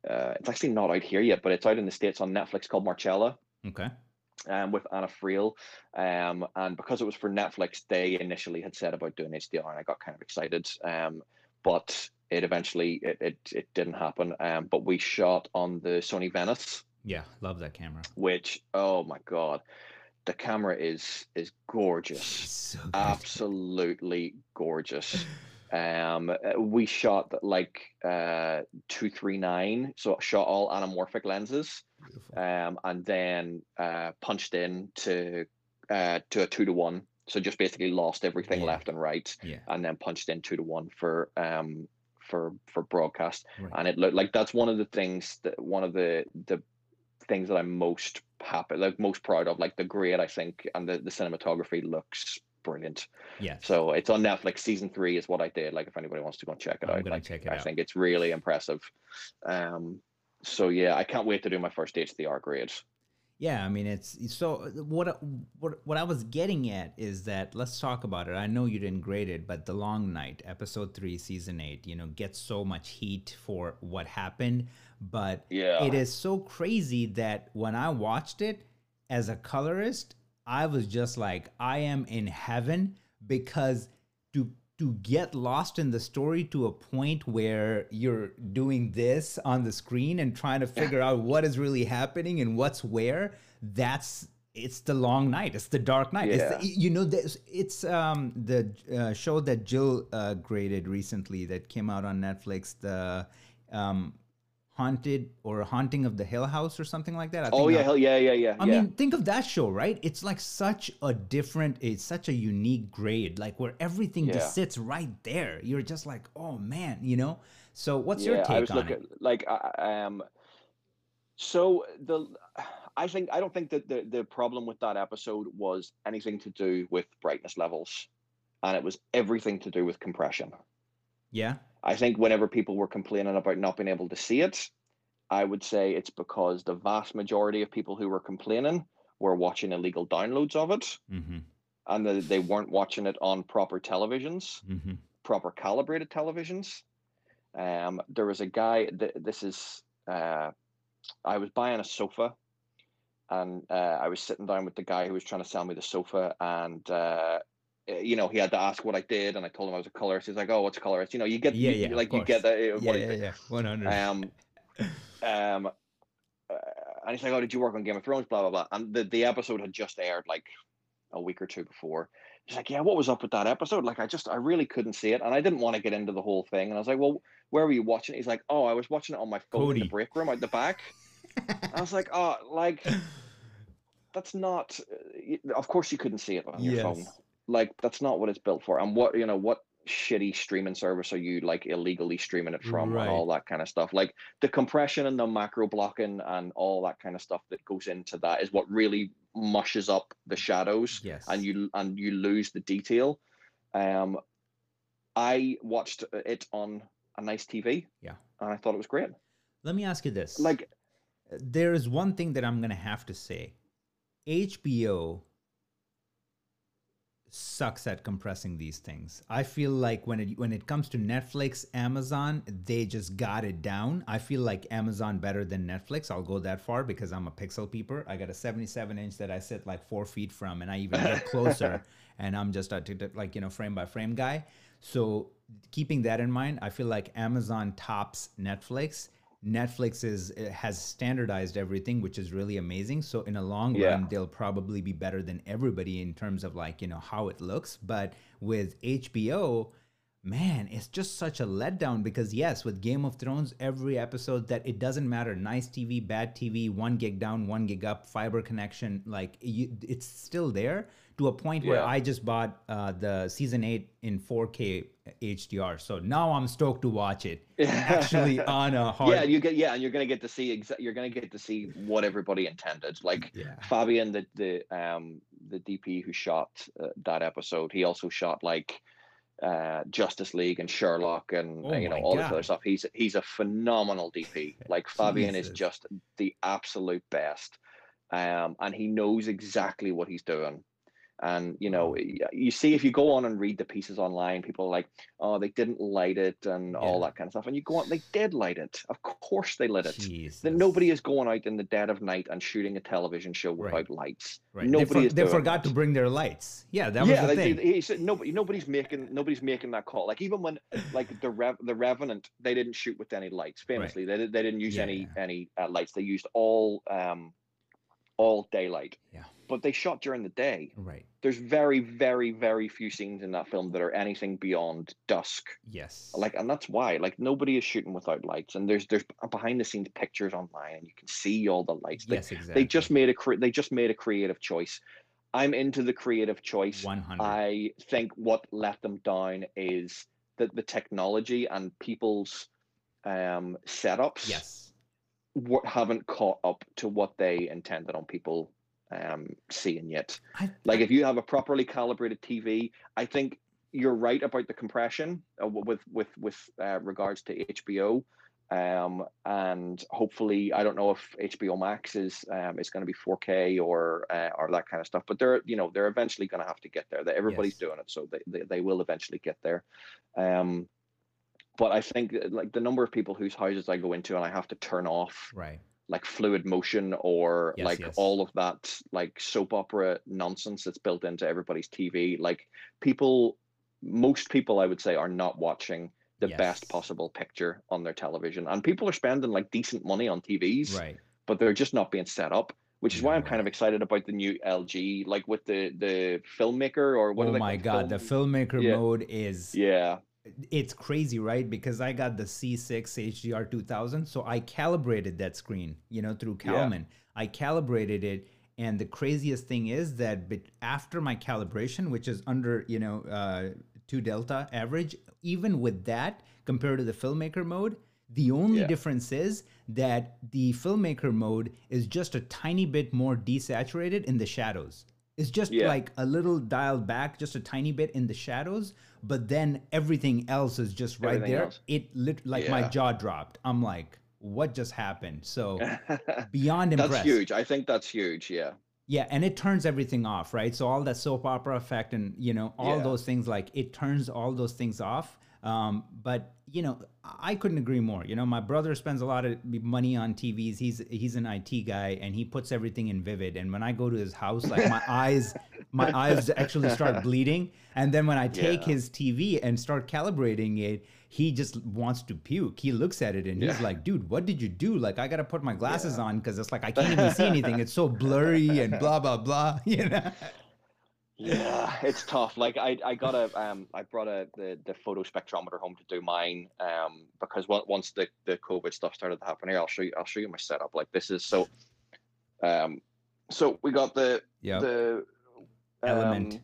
uh, it's actually not out here yet, but it's out in the states on Netflix called Marcella Okay. um, with Anna Friel. Um, and because it was for Netflix, they initially had said about doing HDR, and I got kind of excited. Um, but it eventually it, it it didn't happen. Um, but we shot on the Sony Venice, Yeah. Love that camera. which oh my god, the camera is is gorgeous, So good. absolutely gorgeous. Um, uh, we shot like uh two three nine, so shot all anamorphic lenses um, and then uh, punched in to uh, to a two to one. So just basically lost everything Yeah. left and right, yeah. and then punched in two to one for um for for broadcast. Right. And it looked like that's one of the things that one of the the things that I'm most happy, like most proud of. Like the grade, I think, and the the cinematography looks brilliant. Yeah. So it's on Netflix. Season three is what I did. Like if anybody wants to go and check it I'm out, like check it I out. think it's really impressive. Um, so yeah, I can't wait to do my first HDR grade. Yeah, I mean it's so what what what I was getting at is that let's talk about it. I know you didn't grade it, but The Long Night, episode 3, season 8, you know, gets so much heat for what happened, but Yeah. it is so crazy that when I watched it as a colorist, I was just like I am in heaven because to to get lost in the story to a point where you're doing this on the screen and trying to figure out what is really happening and what's where that's it's the long night. It's the dark night. It's Yeah. the, you know, it's um, the uh, show that Jill uh, graded recently that came out on Netflix. The um, haunted or haunting of the Hill House or something like that. I Oh yeah, hell yeah, yeah, yeah. I yeah. mean, think of that show, right? It's like such a different, it's such a unique grade, like where everything Yeah. just sits right there. You're just like, oh man, you know. So, what's your I take was on looking it? like I- um. So the, I think I don't think that the the problem with that episode was anything to do with brightness levels, and it was everything to do with compression. Yeah, I think whenever people were complaining about not being able to see it, I would say it's because the vast majority of people who were complaining were watching illegal downloads of it, mm-hmm, and that they weren't watching it on proper televisions. mm-hmm. proper calibrated televisions. Um, there was a guy. Th- this is. Uh, I was buying a sofa, and uh, I was sitting down with the guy who was trying to sell me the sofa, and uh, you know he had to ask what I did, and I told him I was a colorist. He's like, "Oh, what's a colorist?" You know, you get Yeah, you- yeah, like you get that. uh, Yeah, yeah, yeah, one hundred. um, um, uh, and he's like, "Oh, did you work on Game of Thrones?" Blah blah blah. And the the episode had just aired like a week or two before. He's like, "Yeah, what was up with that episode? Like, I just, I really couldn't see it, and I didn't want to get into the whole thing." And I was like, "Well, where were you watching?" it?" He's like, "Oh, I was watching it on my phone in the break room out the back." I was like, "Oh, like that's not. uh, Of course, you couldn't see it on your phone. Like, that's not what it's built for. And what you know, what shitty streaming service are you like illegally streaming it from Right. and all that kind of stuff? Like the compression and the macro blocking and all that kind of stuff that goes into that is what really mushes up the shadows yes, and you and you lose the detail. Um, I watched it on a nice TV. Yeah. and I thought it was great. Let me ask you this: Like, there is one thing that I'm gonna have to say. HBO sucks at compressing these things. I feel like when it when it comes to Netflix, Amazon, they just got it down. I feel like Amazon better than Netflix. I'll go that far because I'm a pixel peeper. I got a 77 inch that I sit like four feet from, and I even get closer, and I'm just a like you know frame by frame guy. So keeping that in mind, I feel like Amazon tops Netflix. Netflix is uh, has standardized everything, which is really amazing. So in a long Yeah. run, they'll probably be better than everybody in terms of like you know how it looks. But with HBO, man, it's just such a letdown because yes, with Game of Thrones, every episode that it doesn't matter, nice TV, bad TV, one gig down, one gig up, fiber connection, like you, it's still there to a point where Yeah. I just bought uh, the season eight in 4K HDR. So now I'm stoked to watch it actually on a hard. yeah, you get yeah, and you're gonna get to see exa- you're gonna get to see what everybody intended. Like yeah. Fabian, the the um the DP who shot uh, that episode, he also shot like uh Justice League and Sherlock and Oh you know all this other stuff. He's he's a phenomenal DP. Like Fabian is just the absolute best, um, and he knows exactly what he's doing. And you know, you see if you go on and read the pieces online, people are like, "Oh, they didn't light it" and all that kind of stuff. And you go on, they did light it. Of course, they lit it. Jesus. Then nobody is going out in the dead of night and shooting a television show Right. without lights. Right. Nobody they, for- is they forgot that. to bring their lights. Yeah, that was yeah, the they, thing. they- he said nobody, nobody's making, nobody's making that call. Like even when, like the Rev, the Revenant, they didn't shoot with any lights. Famously, they did, they didn't use Yeah, any yeah. any uh, lights. They used all um, all daylight. Yeah. But they shot during the day. right. There's very, very, very few scenes in that film that are anything beyond dusk. Yes. Like, and that's why, like, nobody is shooting without lights. And there's there's behind the scenes pictures online, and you can see all the lights. They, yes, exactly. they just made a cre- they just made a creative choice. I'm into the creative choice. 100. I think what let them down is that the technology and people's um, setups yes. wa- haven't caught up to what they intended on people um, seeing yet. I, Like if you have a properly calibrated TV, I think you're right about the compression uh, with with with uh, regards to HBO. Um, and hopefully, I don't know if HBO Max is um, is going to be 4K or uh, or that kind of stuff, but they're you know they're eventually going to have to get there. That everybody's Yes. doing it, so they, they they will eventually get there. Um, but I think like the number of people whose houses I go into and I have to turn off right. Like fluid motion or Yes, like yes. all of that like soap opera nonsense that's built into everybody's TV. Like people, most people I would say are not watching the Yes. best possible picture on their television, and people are spending like decent money on TVs, Right. but they're just not being set up which is why I'm kind of excited about the new LG, like with the the filmmaker or what? Oh are they my god, the filmmaker Yeah. mode is Yeah, it's crazy, right? Because I got the C6 HDR 2000, so I calibrated that screen, you know, through Yeah. Calman. I calibrated it, and the craziest thing is that after my calibration, which is under, you know, uh, two delta average, even with that compared to the filmmaker mode, the only Yeah. difference is that the filmmaker mode is just a tiny bit more desaturated in the shadows. It's just Yeah. like a little dialed back, just a tiny bit in the shadows, but then everything else is just right Everything there. else. It lit like my jaw dropped. I'm like, what just happened? So beyond impressed. that's huge. I think that's huge. Yeah, Yeah, and it turns everything off, right? So all that soap opera effect and you know all Yeah. those things, like it turns all those things off. Um, but you know, I couldn't agree more. You know, my brother spends a lot of money on TVs. He's he's an IT guy, and he puts everything in Vivid. And when I go to his house, like my eyes, my eyes actually start bleeding. And then when I take Yeah. his TV and start calibrating it, he just wants to puke. He looks at it and he's Yeah. like, "Dude, what did you do? Like, I gotta put my glasses on because it's like I can't even see anything. It's so blurry and blah blah blah." You know? Yeah, it's tough. Like I, I got a, um, I brought a the the photo spectrometer home to do mine, um, because on- once the the COVID stuff started to happen here, I'll show you, I'll show you my setup. Like this is so, um, so we got the Yeah. the Element. um,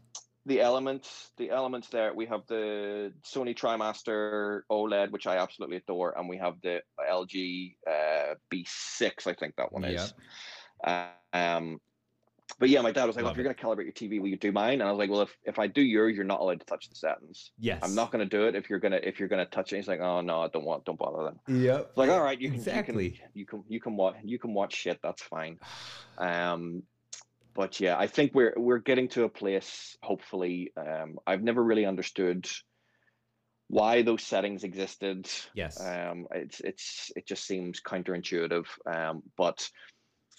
the elements the elements there we have the sony trimaster oled which i absolutely adore and we have the lg uh, b6 i think that one is uh, um but yeah my dad was like well, if you're going to calibrate your tv will you do mine and i was like well if, if i do yours you're not allowed to touch the settings Yes. i'm not going to do it if you're going to if you're going to touch it he's like oh no i don't want don't bother then Yep. it's like all right you can exactly. you can you can you can watch you can watch shit that's fine um but yeah i think we're we're getting to a place hopefully um i've never really understood why those settings existed Yes. um it's it's it just seems counterintuitive um but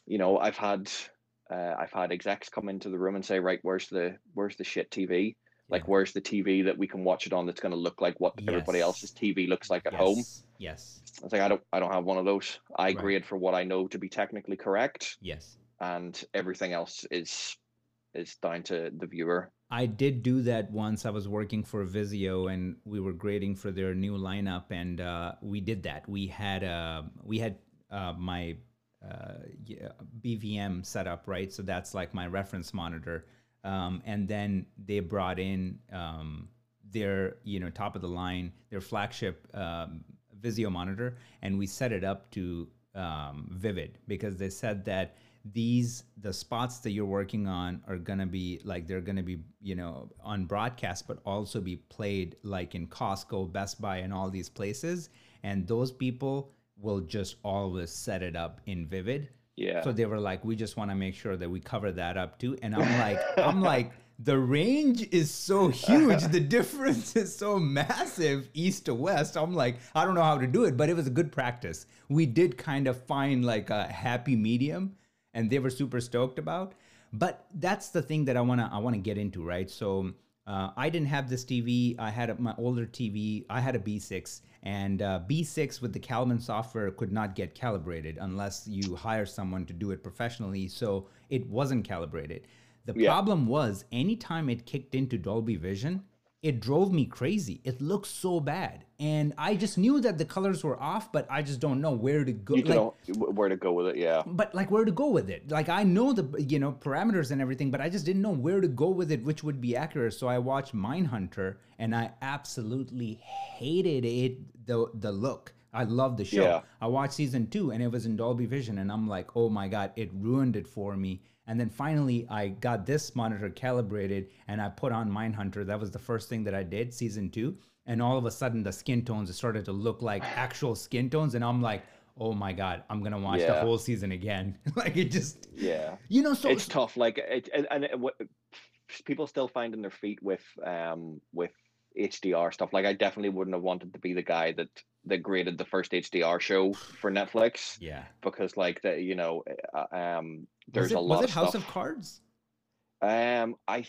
you know i've had uh, i've had execs come into the room and say right where's the where's the shit tv like where's the tv that we can watch it on that's going to look like what everybody else's tv looks like at yes. home Yes. I was like, I don't, I don't have one of those. I Right. grade for what I know to be technically correct, Yes. and everything else is is down to the viewer. I did do that once. I was working for Vizio, and we were grading for their new lineup, and uh, we did that. We had uh, we had uh, my uh, BVM setup, right? So that's like my reference monitor, um, and then they brought in um, their you know top of the line, their flagship um, Vizio monitor, and we set it up to um, Vivid because they said that these the spots that you're working on are gonna be like they're gonna be you know on broadcast but also be played like in costco best buy and all these places and those people will just always set it up in vivid. Yeah, so they were like we just want to make sure that we cover that up too. And i'm like i'm like the range is so huge. The difference is so massive east to west. I'm like i don't know how to do it but it was a good practice. We did kind of find like a happy medium and they were super stoked about. But that's the thing that i want to i want to get into right? So uh, I didn't have this TV. I had a, my older TV. I had a B6, and uh, B6 with the Calman software could not get calibrated unless you hire someone to do it professionally. So it wasn't calibrated. The Yeah. problem was anytime it kicked into Dolby Vision, it drove me crazy. It looked so bad, and I just knew that the colors were off, but I just don't know where to go. you like, wh- where to go with it. Yeah, but like where to go with it like i know the you know parameters and everything but i just didn't know where to go with it which would be accurate so i watched mindhunter and i absolutely hated it the the look i love the show Yeah. i watched season two and it was in dolby vision and i'm like oh my god it ruined it for me and then finally i got this monitor calibrated and i put on mindhunter. That was the first thing that i did season two. And all of a sudden the skin tones started to look like actual skin tones. And i'm like oh my god i'm gonna watch the whole season again. Like it just yeah. you know so it's tough. Like it, and, and it, what, people still finding their feet with um with HDR stuff. Like I definitely wouldn't have wanted to be the guy that that graded the first HDR show for Netflix yeah because like that you know uh, um there's was it, a lot was it of house stuff. of cards Um, I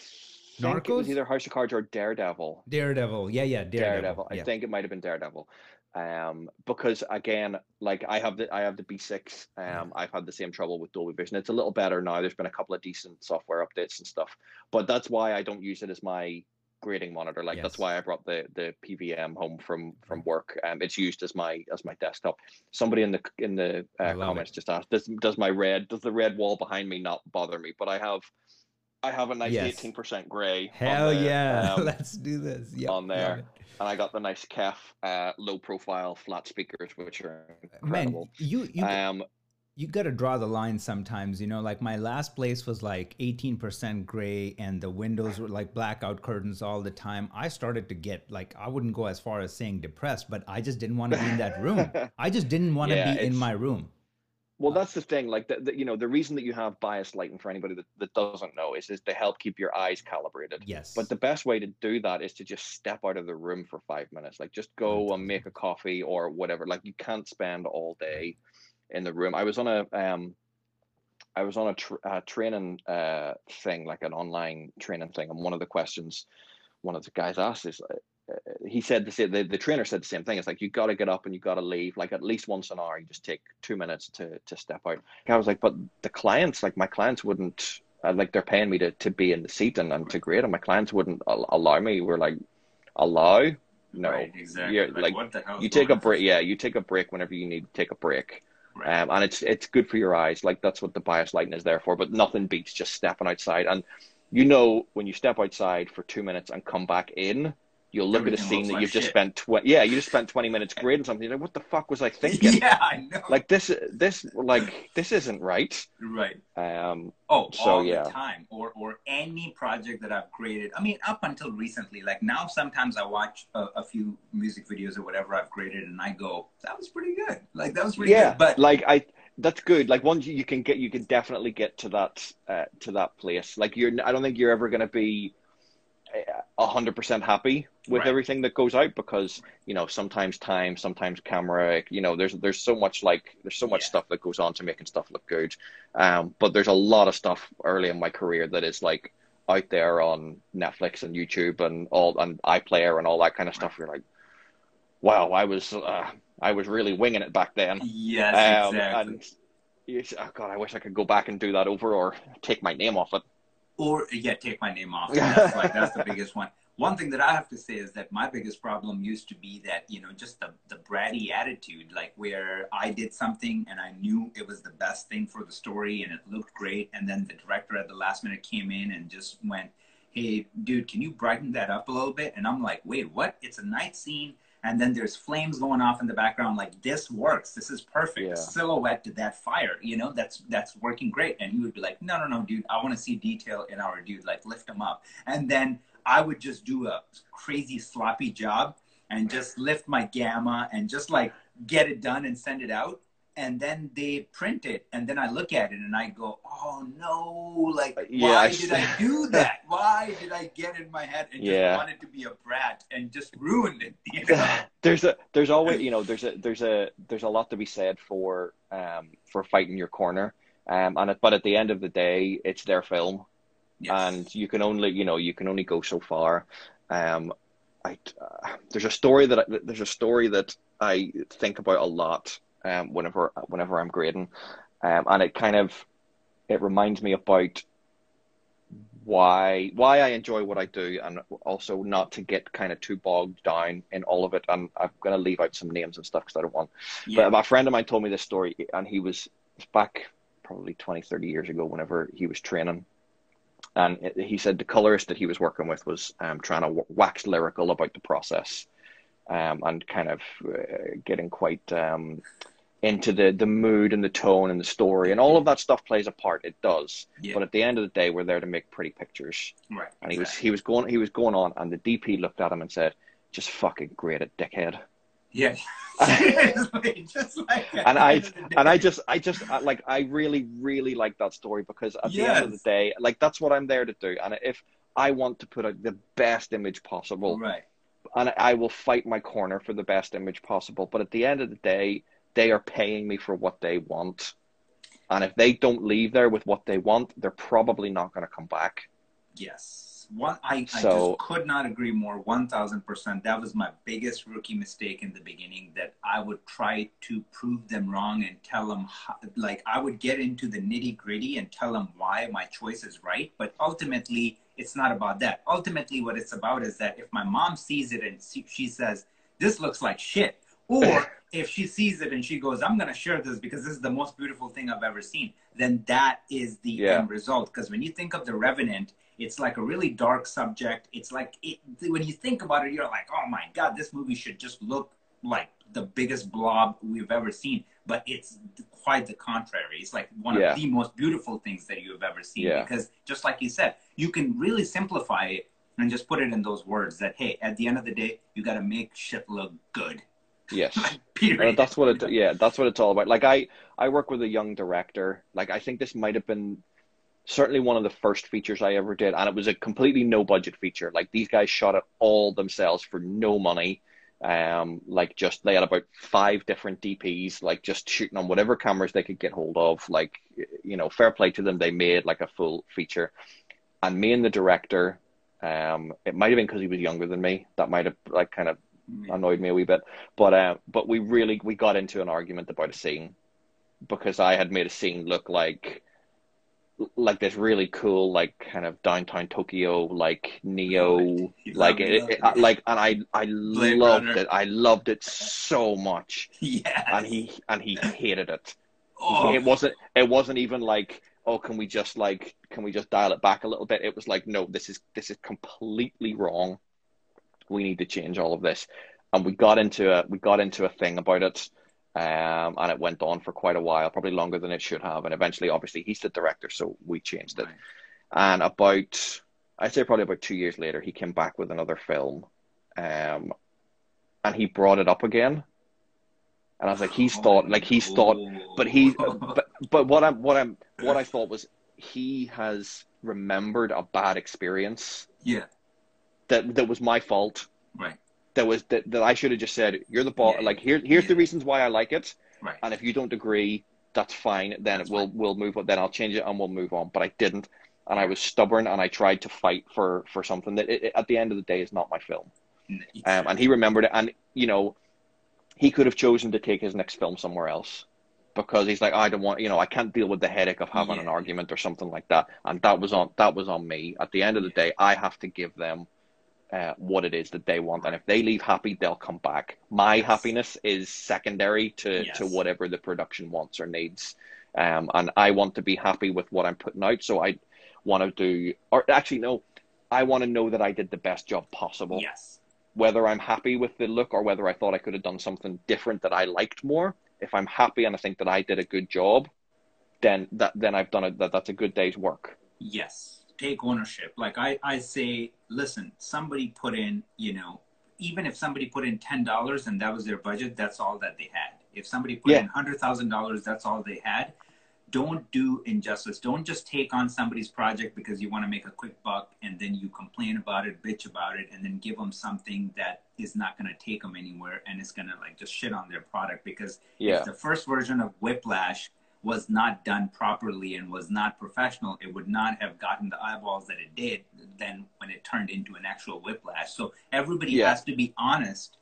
think it was either House of Cards or Daredevil. daredevil yeah yeah daredevil, Daredevil. I yeah. think it might have been Daredevil. um, because again, like I have the I have the B6. Um, I've had the same trouble with Dolby Vision. It's a little better now. There's been a couple of decent software updates and stuff, but that's why I don't use it as my grading monitor. Like yes. that's why I brought the the PVM home from from work. Um, it's used as my as my desktop. Somebody in the in the uh, comments it. just asked, does does my red does the red wall behind me not bother me? But I have. I have a nice eighteen percent gray. Hell the, yeah! Um, Let's do this. Yep, on there, and I got the nice KEF uh, low profile flat speakers, which are incredible. Man, you you um you got to draw the line sometimes. You know, like my last place was like eighteen percent gray, and the windows were like blackout curtains all the time. I started to get like I wouldn't go as far as saying depressed, but I just didn't want to be in that room. I just didn't want to yeah, be in my room. Well, that's the thing. Like, the, the, you know, the reason that you have bias lighting for anybody that, that doesn't know is, is to help keep your eyes calibrated. Yes. But the best way to do that is to just step out of the room for five minutes. Like, just go and make a coffee or whatever. Like, you can't spend all day in the room. I was on a, um, I was on a, tr- a training uh, thing, like an online training thing, and one of the questions one of the guys asked is, he said the, the the trainer said the same thing. It's like you got to get up and you got to leave like at least once an hour. You just take two minutes to to step out. I was like, but the clients, like my clients, wouldn't uh, like they're paying me to to be in the seat and, and to grade, and my clients wouldn't allow me. We're like, allow. No, right, exactly. like, like you take a break. Yeah, you take a break whenever you need to take a break. Um, and it's it's good for your eyes. Like that's what the bias lighting is there for. But nothing beats just stepping outside. And you know when you step outside for two minutes and come back in, you'll look Everything at a scene that you've shit. just spent tw- yeah you just spent 20 minutes grading something you're like what the fuck was i thinking yeah i know like this this like this isn't right right um oh so all yeah the time or or any project that i've created i mean up until recently like now sometimes i watch a, a few music videos or whatever i've created and i go that was pretty good like that was pretty yeah, good but like i that's good. Like once you can get, you can definitely get to that uh, to that place. Like you're, I don't think you're ever going to be hundred percent happy with right. everything that goes out because you know sometimes time, sometimes camera. You know, there's there's so much like there's so much yeah. stuff that goes on to making stuff look good. Um, but there's a lot of stuff early in my career that is like out there on Netflix and YouTube and all and iPlayer and all that kind of stuff. You're like, wow, I was uh, I was really winging it back then. Yes, um, exactly. And oh God, I wish I could go back and do that over or take my name off it or yeah, take my name off. That's like that's the biggest one. One thing that I have to say is that my biggest problem used to be that you know just the the bratty attitude, like where I did something and I knew it was the best thing for the story and it looked great, and then the director at the last minute came in and just went, "Hey, dude, can you brighten that up a little bit?" And I'm like, "Wait, what? It's a night scene." and then there's flames going off in the background like this works this is perfect yeah. silhouette to that fire you know that's that's working great and he would be like no no no dude i want to see detail in our dude like lift them up and then i would just do a crazy sloppy job and just lift my gamma and just like get it done and send it out and then they print it and then i look at it and i go oh no like uh, yeah, why did i do that why did i get in my head and yeah. just wanted to be a brat and just ruined it you know? there's a there's always you know there's a there's a there's a lot to be said for um for fighting your corner um and it, but at the end of the day it's their film yes. and you can only you know you can only go so far um I, uh, there's a story that I, there's a story that I think about a lot um, whenever whenever I'm grading, um, and it kind of it reminds me about why why I enjoy what I do, and also not to get kind of too bogged down in all of it. I'm going to leave out some names and stuff because I don't want. Yeah. But a friend of mine told me this story, and he was back probably 20, 30 years ago, whenever he was training. And he said the colorist that he was working with was um, trying to wax lyrical about the process um, and kind of uh, getting quite um, into the the mood and the tone and the story and all of that stuff plays a part. It does, yeah. but at the end of the day, we're there to make pretty pictures. Right. And he was he was going he was going on, and the DP looked at him and said, "Just fucking great it, dickhead." Yeah. just like and I and I just I just like I really really like that story because at yes. the end of the day, like that's what I'm there to do. And if I want to put out the best image possible, right and I will fight my corner for the best image possible. But at the end of the day, they are paying me for what they want. And if they don't leave there with what they want, they're probably not going to come back. Yes. One. I, So- I just could not agree more. One thousand percent. That was my biggest rookie mistake in the beginning. That I would try to prove them wrong and tell them how, like I would get into the nitty gritty and tell them why my choice is right. But ultimately, it's not about that. Ultimately, what it's about is that if my mom sees it and she, she says this looks like shit, or if she sees it and she goes, I'm going to share this because this is the most beautiful thing I've ever seen, then that is the Yeah. end result. Because when you think of The Revenant, it's like a really dark subject. It's like, it, when you think about it, you're like, oh my God, this movie should just look like the biggest blob we've ever seen. But it's quite the contrary. It's like one Yeah. of the most beautiful things that you have ever seen. Yeah. Because just like you said, you can really simplify it and just put it in those words that, hey, at the end of the day, you got to make shit look good. Yes. Period. that's what it yeah that's what it's all about like i i work with a young director like i think this might have been certainly one of the first features i ever did and it was a completely no budget feature. Like these guys shot it all themselves for no money. Um like just they had about five different dps like just shooting on whatever cameras they could get hold of. Like you know fair play to them they made like a full feature. And me and the director um it might have been because he was younger than me. That might have like kind of annoyed me a wee bit. But uh, but we really we got into an argument about a scene because I had made a scene look like like this really cool like kind of downtown Tokyo like neo You like it, it, it- uh, like and I I Blade loved Runner. it. I loved it so much. Yeah and he and he hated it. oh, It wasn't it wasn't even like oh can we just like can we just dial it back a little bit? It was like no this is this is completely wrong. We need to change all of this. And we got into a we got into a thing about it um and it went on for quite a while probably longer than it should have. And eventually obviously he's the director so we changed it. Right. and about I'd say probably about two years later he came back with another film. Um and he brought it up again. And I was like he's thought like he's thought but he but but what I'm what I'm what I thought was he has remembered a bad experience yeah, that that was my fault. Right, that was that, that I should have just said you're the boss Yeah, like here here's the reasons why I like it right. and if you don't agree that's fine then That's we'll fine. we'll move on then I'll change it and we'll move on but I didn't and I was stubborn and I tried to fight for for something that it, it- at the end of the day is not my film um, and he remembered it and you know he could have chosen to take his next film somewhere else because he's like I don't want you know I can't deal with the headache of having Yeah. an argument or something like that and that was on that was on me at the end of the day I have to give them uh, what it is that they want and if they leave happy they'll come back my Yes. happiness is secondary to Yes. to whatever the production wants or needs um, and I want to be happy with what I'm putting out so I want to do or actually no I want to know that I did the best job possible yes, whether I'm happy with the look or whether I thought I could have done something different that I liked more. If I'm happy and I think that I did a good job, then that then I've done it. That that's a good day's work. yes. Take ownership. Like I, I say, listen, somebody put in, you know, even if somebody put in ten dollars and that was their budget, that's all that they had. If somebody put Yeah. in hundred thousand dollars, that's all they had. Don't do injustice. Don't just take on somebody's project because you want to make a quick buck and then you complain about it, bitch about it, and then give them something that is not going to take them anywhere and it's going to like just shit on their product because Yeah, if the first version of Whiplash was not done properly and was not professional, it would not have gotten the eyeballs that it did then when it turned into an actual Whiplash. So everybody Yeah. has to be honest,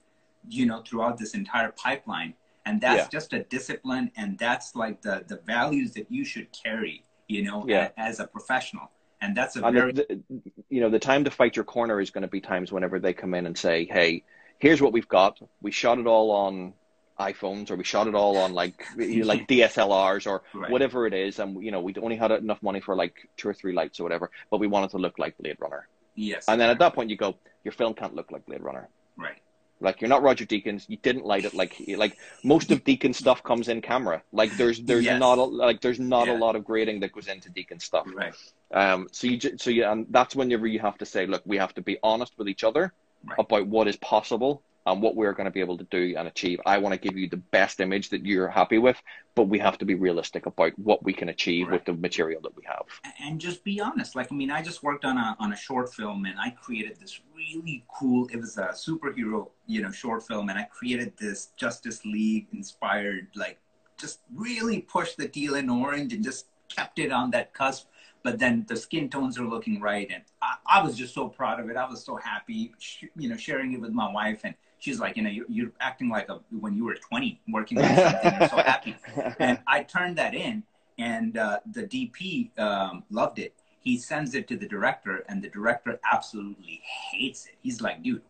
you know, throughout this entire pipeline. And that's Yeah. just a discipline and that's like the, the values that you should carry, you know, Yeah. a- as a professional. And that's a very the, the, you know the time to fight your corner is going to be times whenever they come in and say, "Hey, here's what we've got. We shot it all on iPhones, or we shot it all on like like DSLRs, or Right. whatever it is, and you know we only had enough money for like two or three lights or whatever, but we wanted to look like Blade Runner." yes. And then at that point, you go, "Your film can't look like Blade Runner." right. Like you're not Roger Deakins. You didn't light it like like most of Deakins' stuff comes in camera. Like there's there's Yes. not a, like there's not a lot of grading that goes into Deacon stuff. Right. Um, so you so you and that's whenever you have to say, look, we have to be honest with each other Right. about what is possible and what we're going to be able to do and achieve. I want to give you the best image that you're happy with, but we have to be realistic about what we can achieve with the material that we have. and just be honest. Like, I mean, I just worked on a on a short film, and I created this really cool. It was a superhero, you know, short film, and I created this Justice League inspired, like, just really pushed the teal and orange, and just kept it on that cusp. but then the skin tones are looking right. And I, I was just so proud of it. I was so happy, sh- you know, sharing it with my wife. And she's like, you know, you're, you're acting like a, when you were 20 working on something. I'm so happy. And I turned that in and uh, the DP um, loved it. He sends it to the director and the director absolutely hates it. He's like, dude,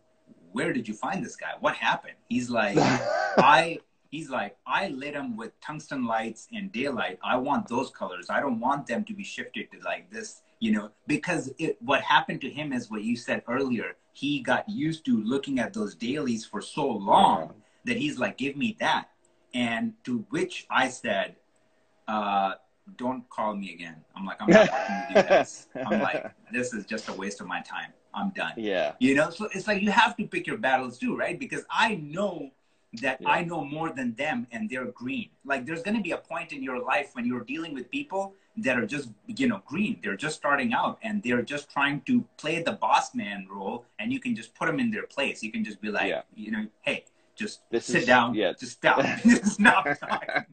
where did you find this guy? What happened? He's like, I he's like, I lit them with tungsten lights and daylight. I want those colors. I don't want them to be shifted to like this, you know, because it, what happened to him is what you said earlier. He got used to looking at those dailies for so long that he's like, give me that. And to which I said, uh, don't call me again. I'm like, I'm not you guys. I'm like, this is just a waste of my time. I'm done. Yeah. You know, so it's like you have to pick your battles too, right? Because I know that yeah. I know more than them and they're green. Like there's going to be a point in your life when you're dealing with people that are just, you know, green. They're just starting out and they're just trying to play the boss man role and you can just put them in their place. You can just be like, yeah. you know, hey, just this sit is, down, yeah. just stop. stop talking.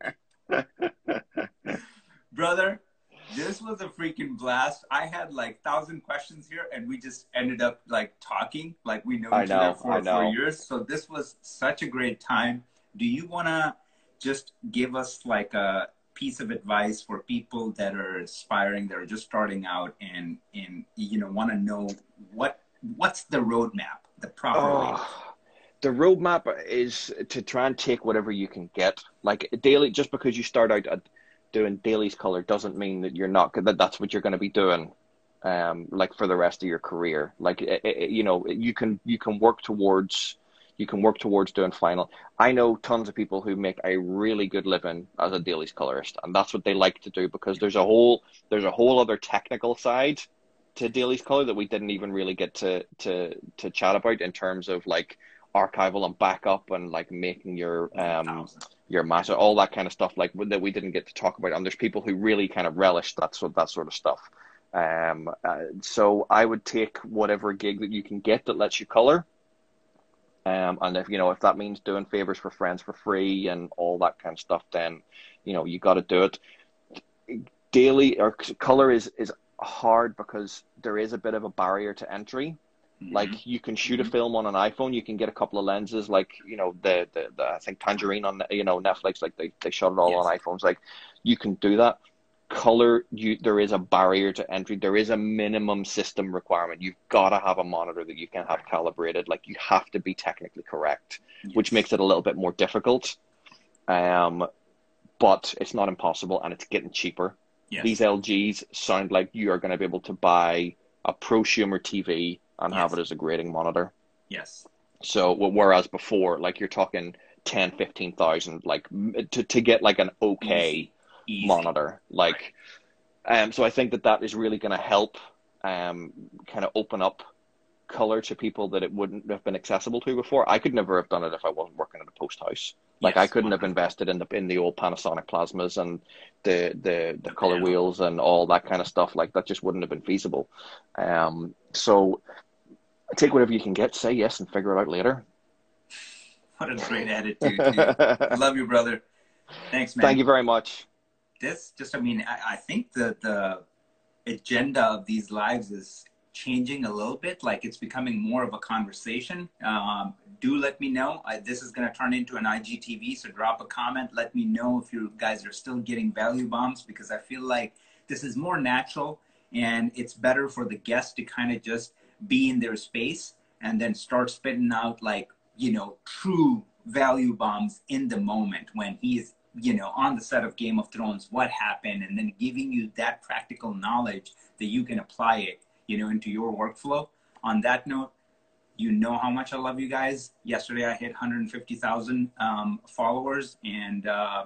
Brother, this was a freaking blast. I had like thousand questions here, and we just ended up like talking like we know each know, other for four years. So this was such a great time. Do you want to just give us like a piece of advice for people that are aspiring, that are just starting out, and and you know want to know what what's the roadmap, the proper oh, The roadmap is to try and take whatever you can get. Like daily, just because you start out at doing dailies color doesn't mean that you're not that that's what you're going to be doing um like for the rest of your career. Like it, it, you know you can you can work towards you can work towards doing final. I know tons of people who make a really good living as a dailies colorist and that's what they like to do because there's a whole there's a whole other technical side to dailies color that we didn't even really get to to to chat about in terms of like archival and backup and like making your um your matter, all that kind of stuff like that we didn't get to talk about. And there's people who really kind of relish that sort that sort of stuff. Um, uh, so I would take whatever gig that you can get that lets you color. Um, and if you know if that means doing favors for friends for free and all that kind of stuff, then you know you got to do it. Daily or color is is hard because there is a bit of a barrier to entry. Mm-hmm. Like you can shoot mm-hmm. a film on an iPhone, you can get a couple of lenses, like you know the, the, the I think Tangerine on you know Netflix, like they, they shot it all yes. on iPhones. Like you can do that. Color, you there is a barrier to entry. There is a minimum system requirement. You've got to have a monitor that you can have calibrated. Like you have to be technically correct, yes. which makes it a little bit more difficult. Um, but it's not impossible, and it's getting cheaper. Yes. These LGs sound like you are going to be able to buy a prosumer TV and yes. have it as a grading monitor. Yes. So whereas before, like you're talking 10, 15,000, like to, to get like an okay Easy. Monitor, like, right. um, so I think that that is really going to help, um, kind of open up color to people that it wouldn't have been accessible to before. I could never have done it if I wasn't working at a post house. Like yes, I couldn't 100%. have invested in the in the old Panasonic plasmas and the the the color yeah. wheels and all that kind of stuff. Like that just wouldn't have been feasible. Um, so take whatever you can get, say yes, and figure it out later. What a great attitude. Dude. Love you, brother. Thanks, man. Thank you very much. This just, I mean, I, I think the the agenda of these lives is changing a little bit. Like it's becoming more of a conversation. Um, do let me know. I, this is going to turn into an IGTV, so drop a comment. Let me know if you guys are still getting value bombs because I feel like this is more natural and it's better for the guest to kind of just be in their space and then start spitting out like you know true value bombs in the moment when he's you know on the set of game of thrones what happened and then giving you that practical knowledge that you can apply it you know into your workflow. On that note you know how much i love you guys. Yesterday i hit 150000 um, followers and uh,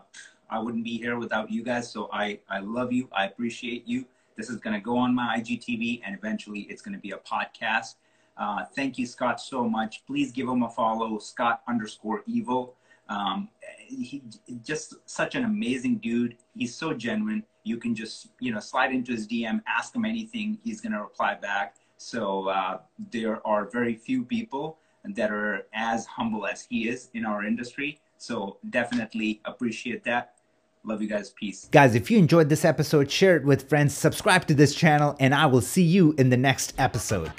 i wouldn't be here without you guys so i i love you. I appreciate you this is going to go on my IGTV and eventually it's going to be a podcast. Uh, thank you, Scott, so much. Please give him a follow, Scott underscore evil. Um, he just such an amazing dude. He's so genuine. You can just you know slide into his DM, ask him anything. He's gonna reply back. So uh, there are very few people that are as humble as he is in our industry. So definitely appreciate that. Love you guys. Peace. Guys, if you enjoyed this episode, share it with friends, subscribe to this channel, and I will see you in the next episode.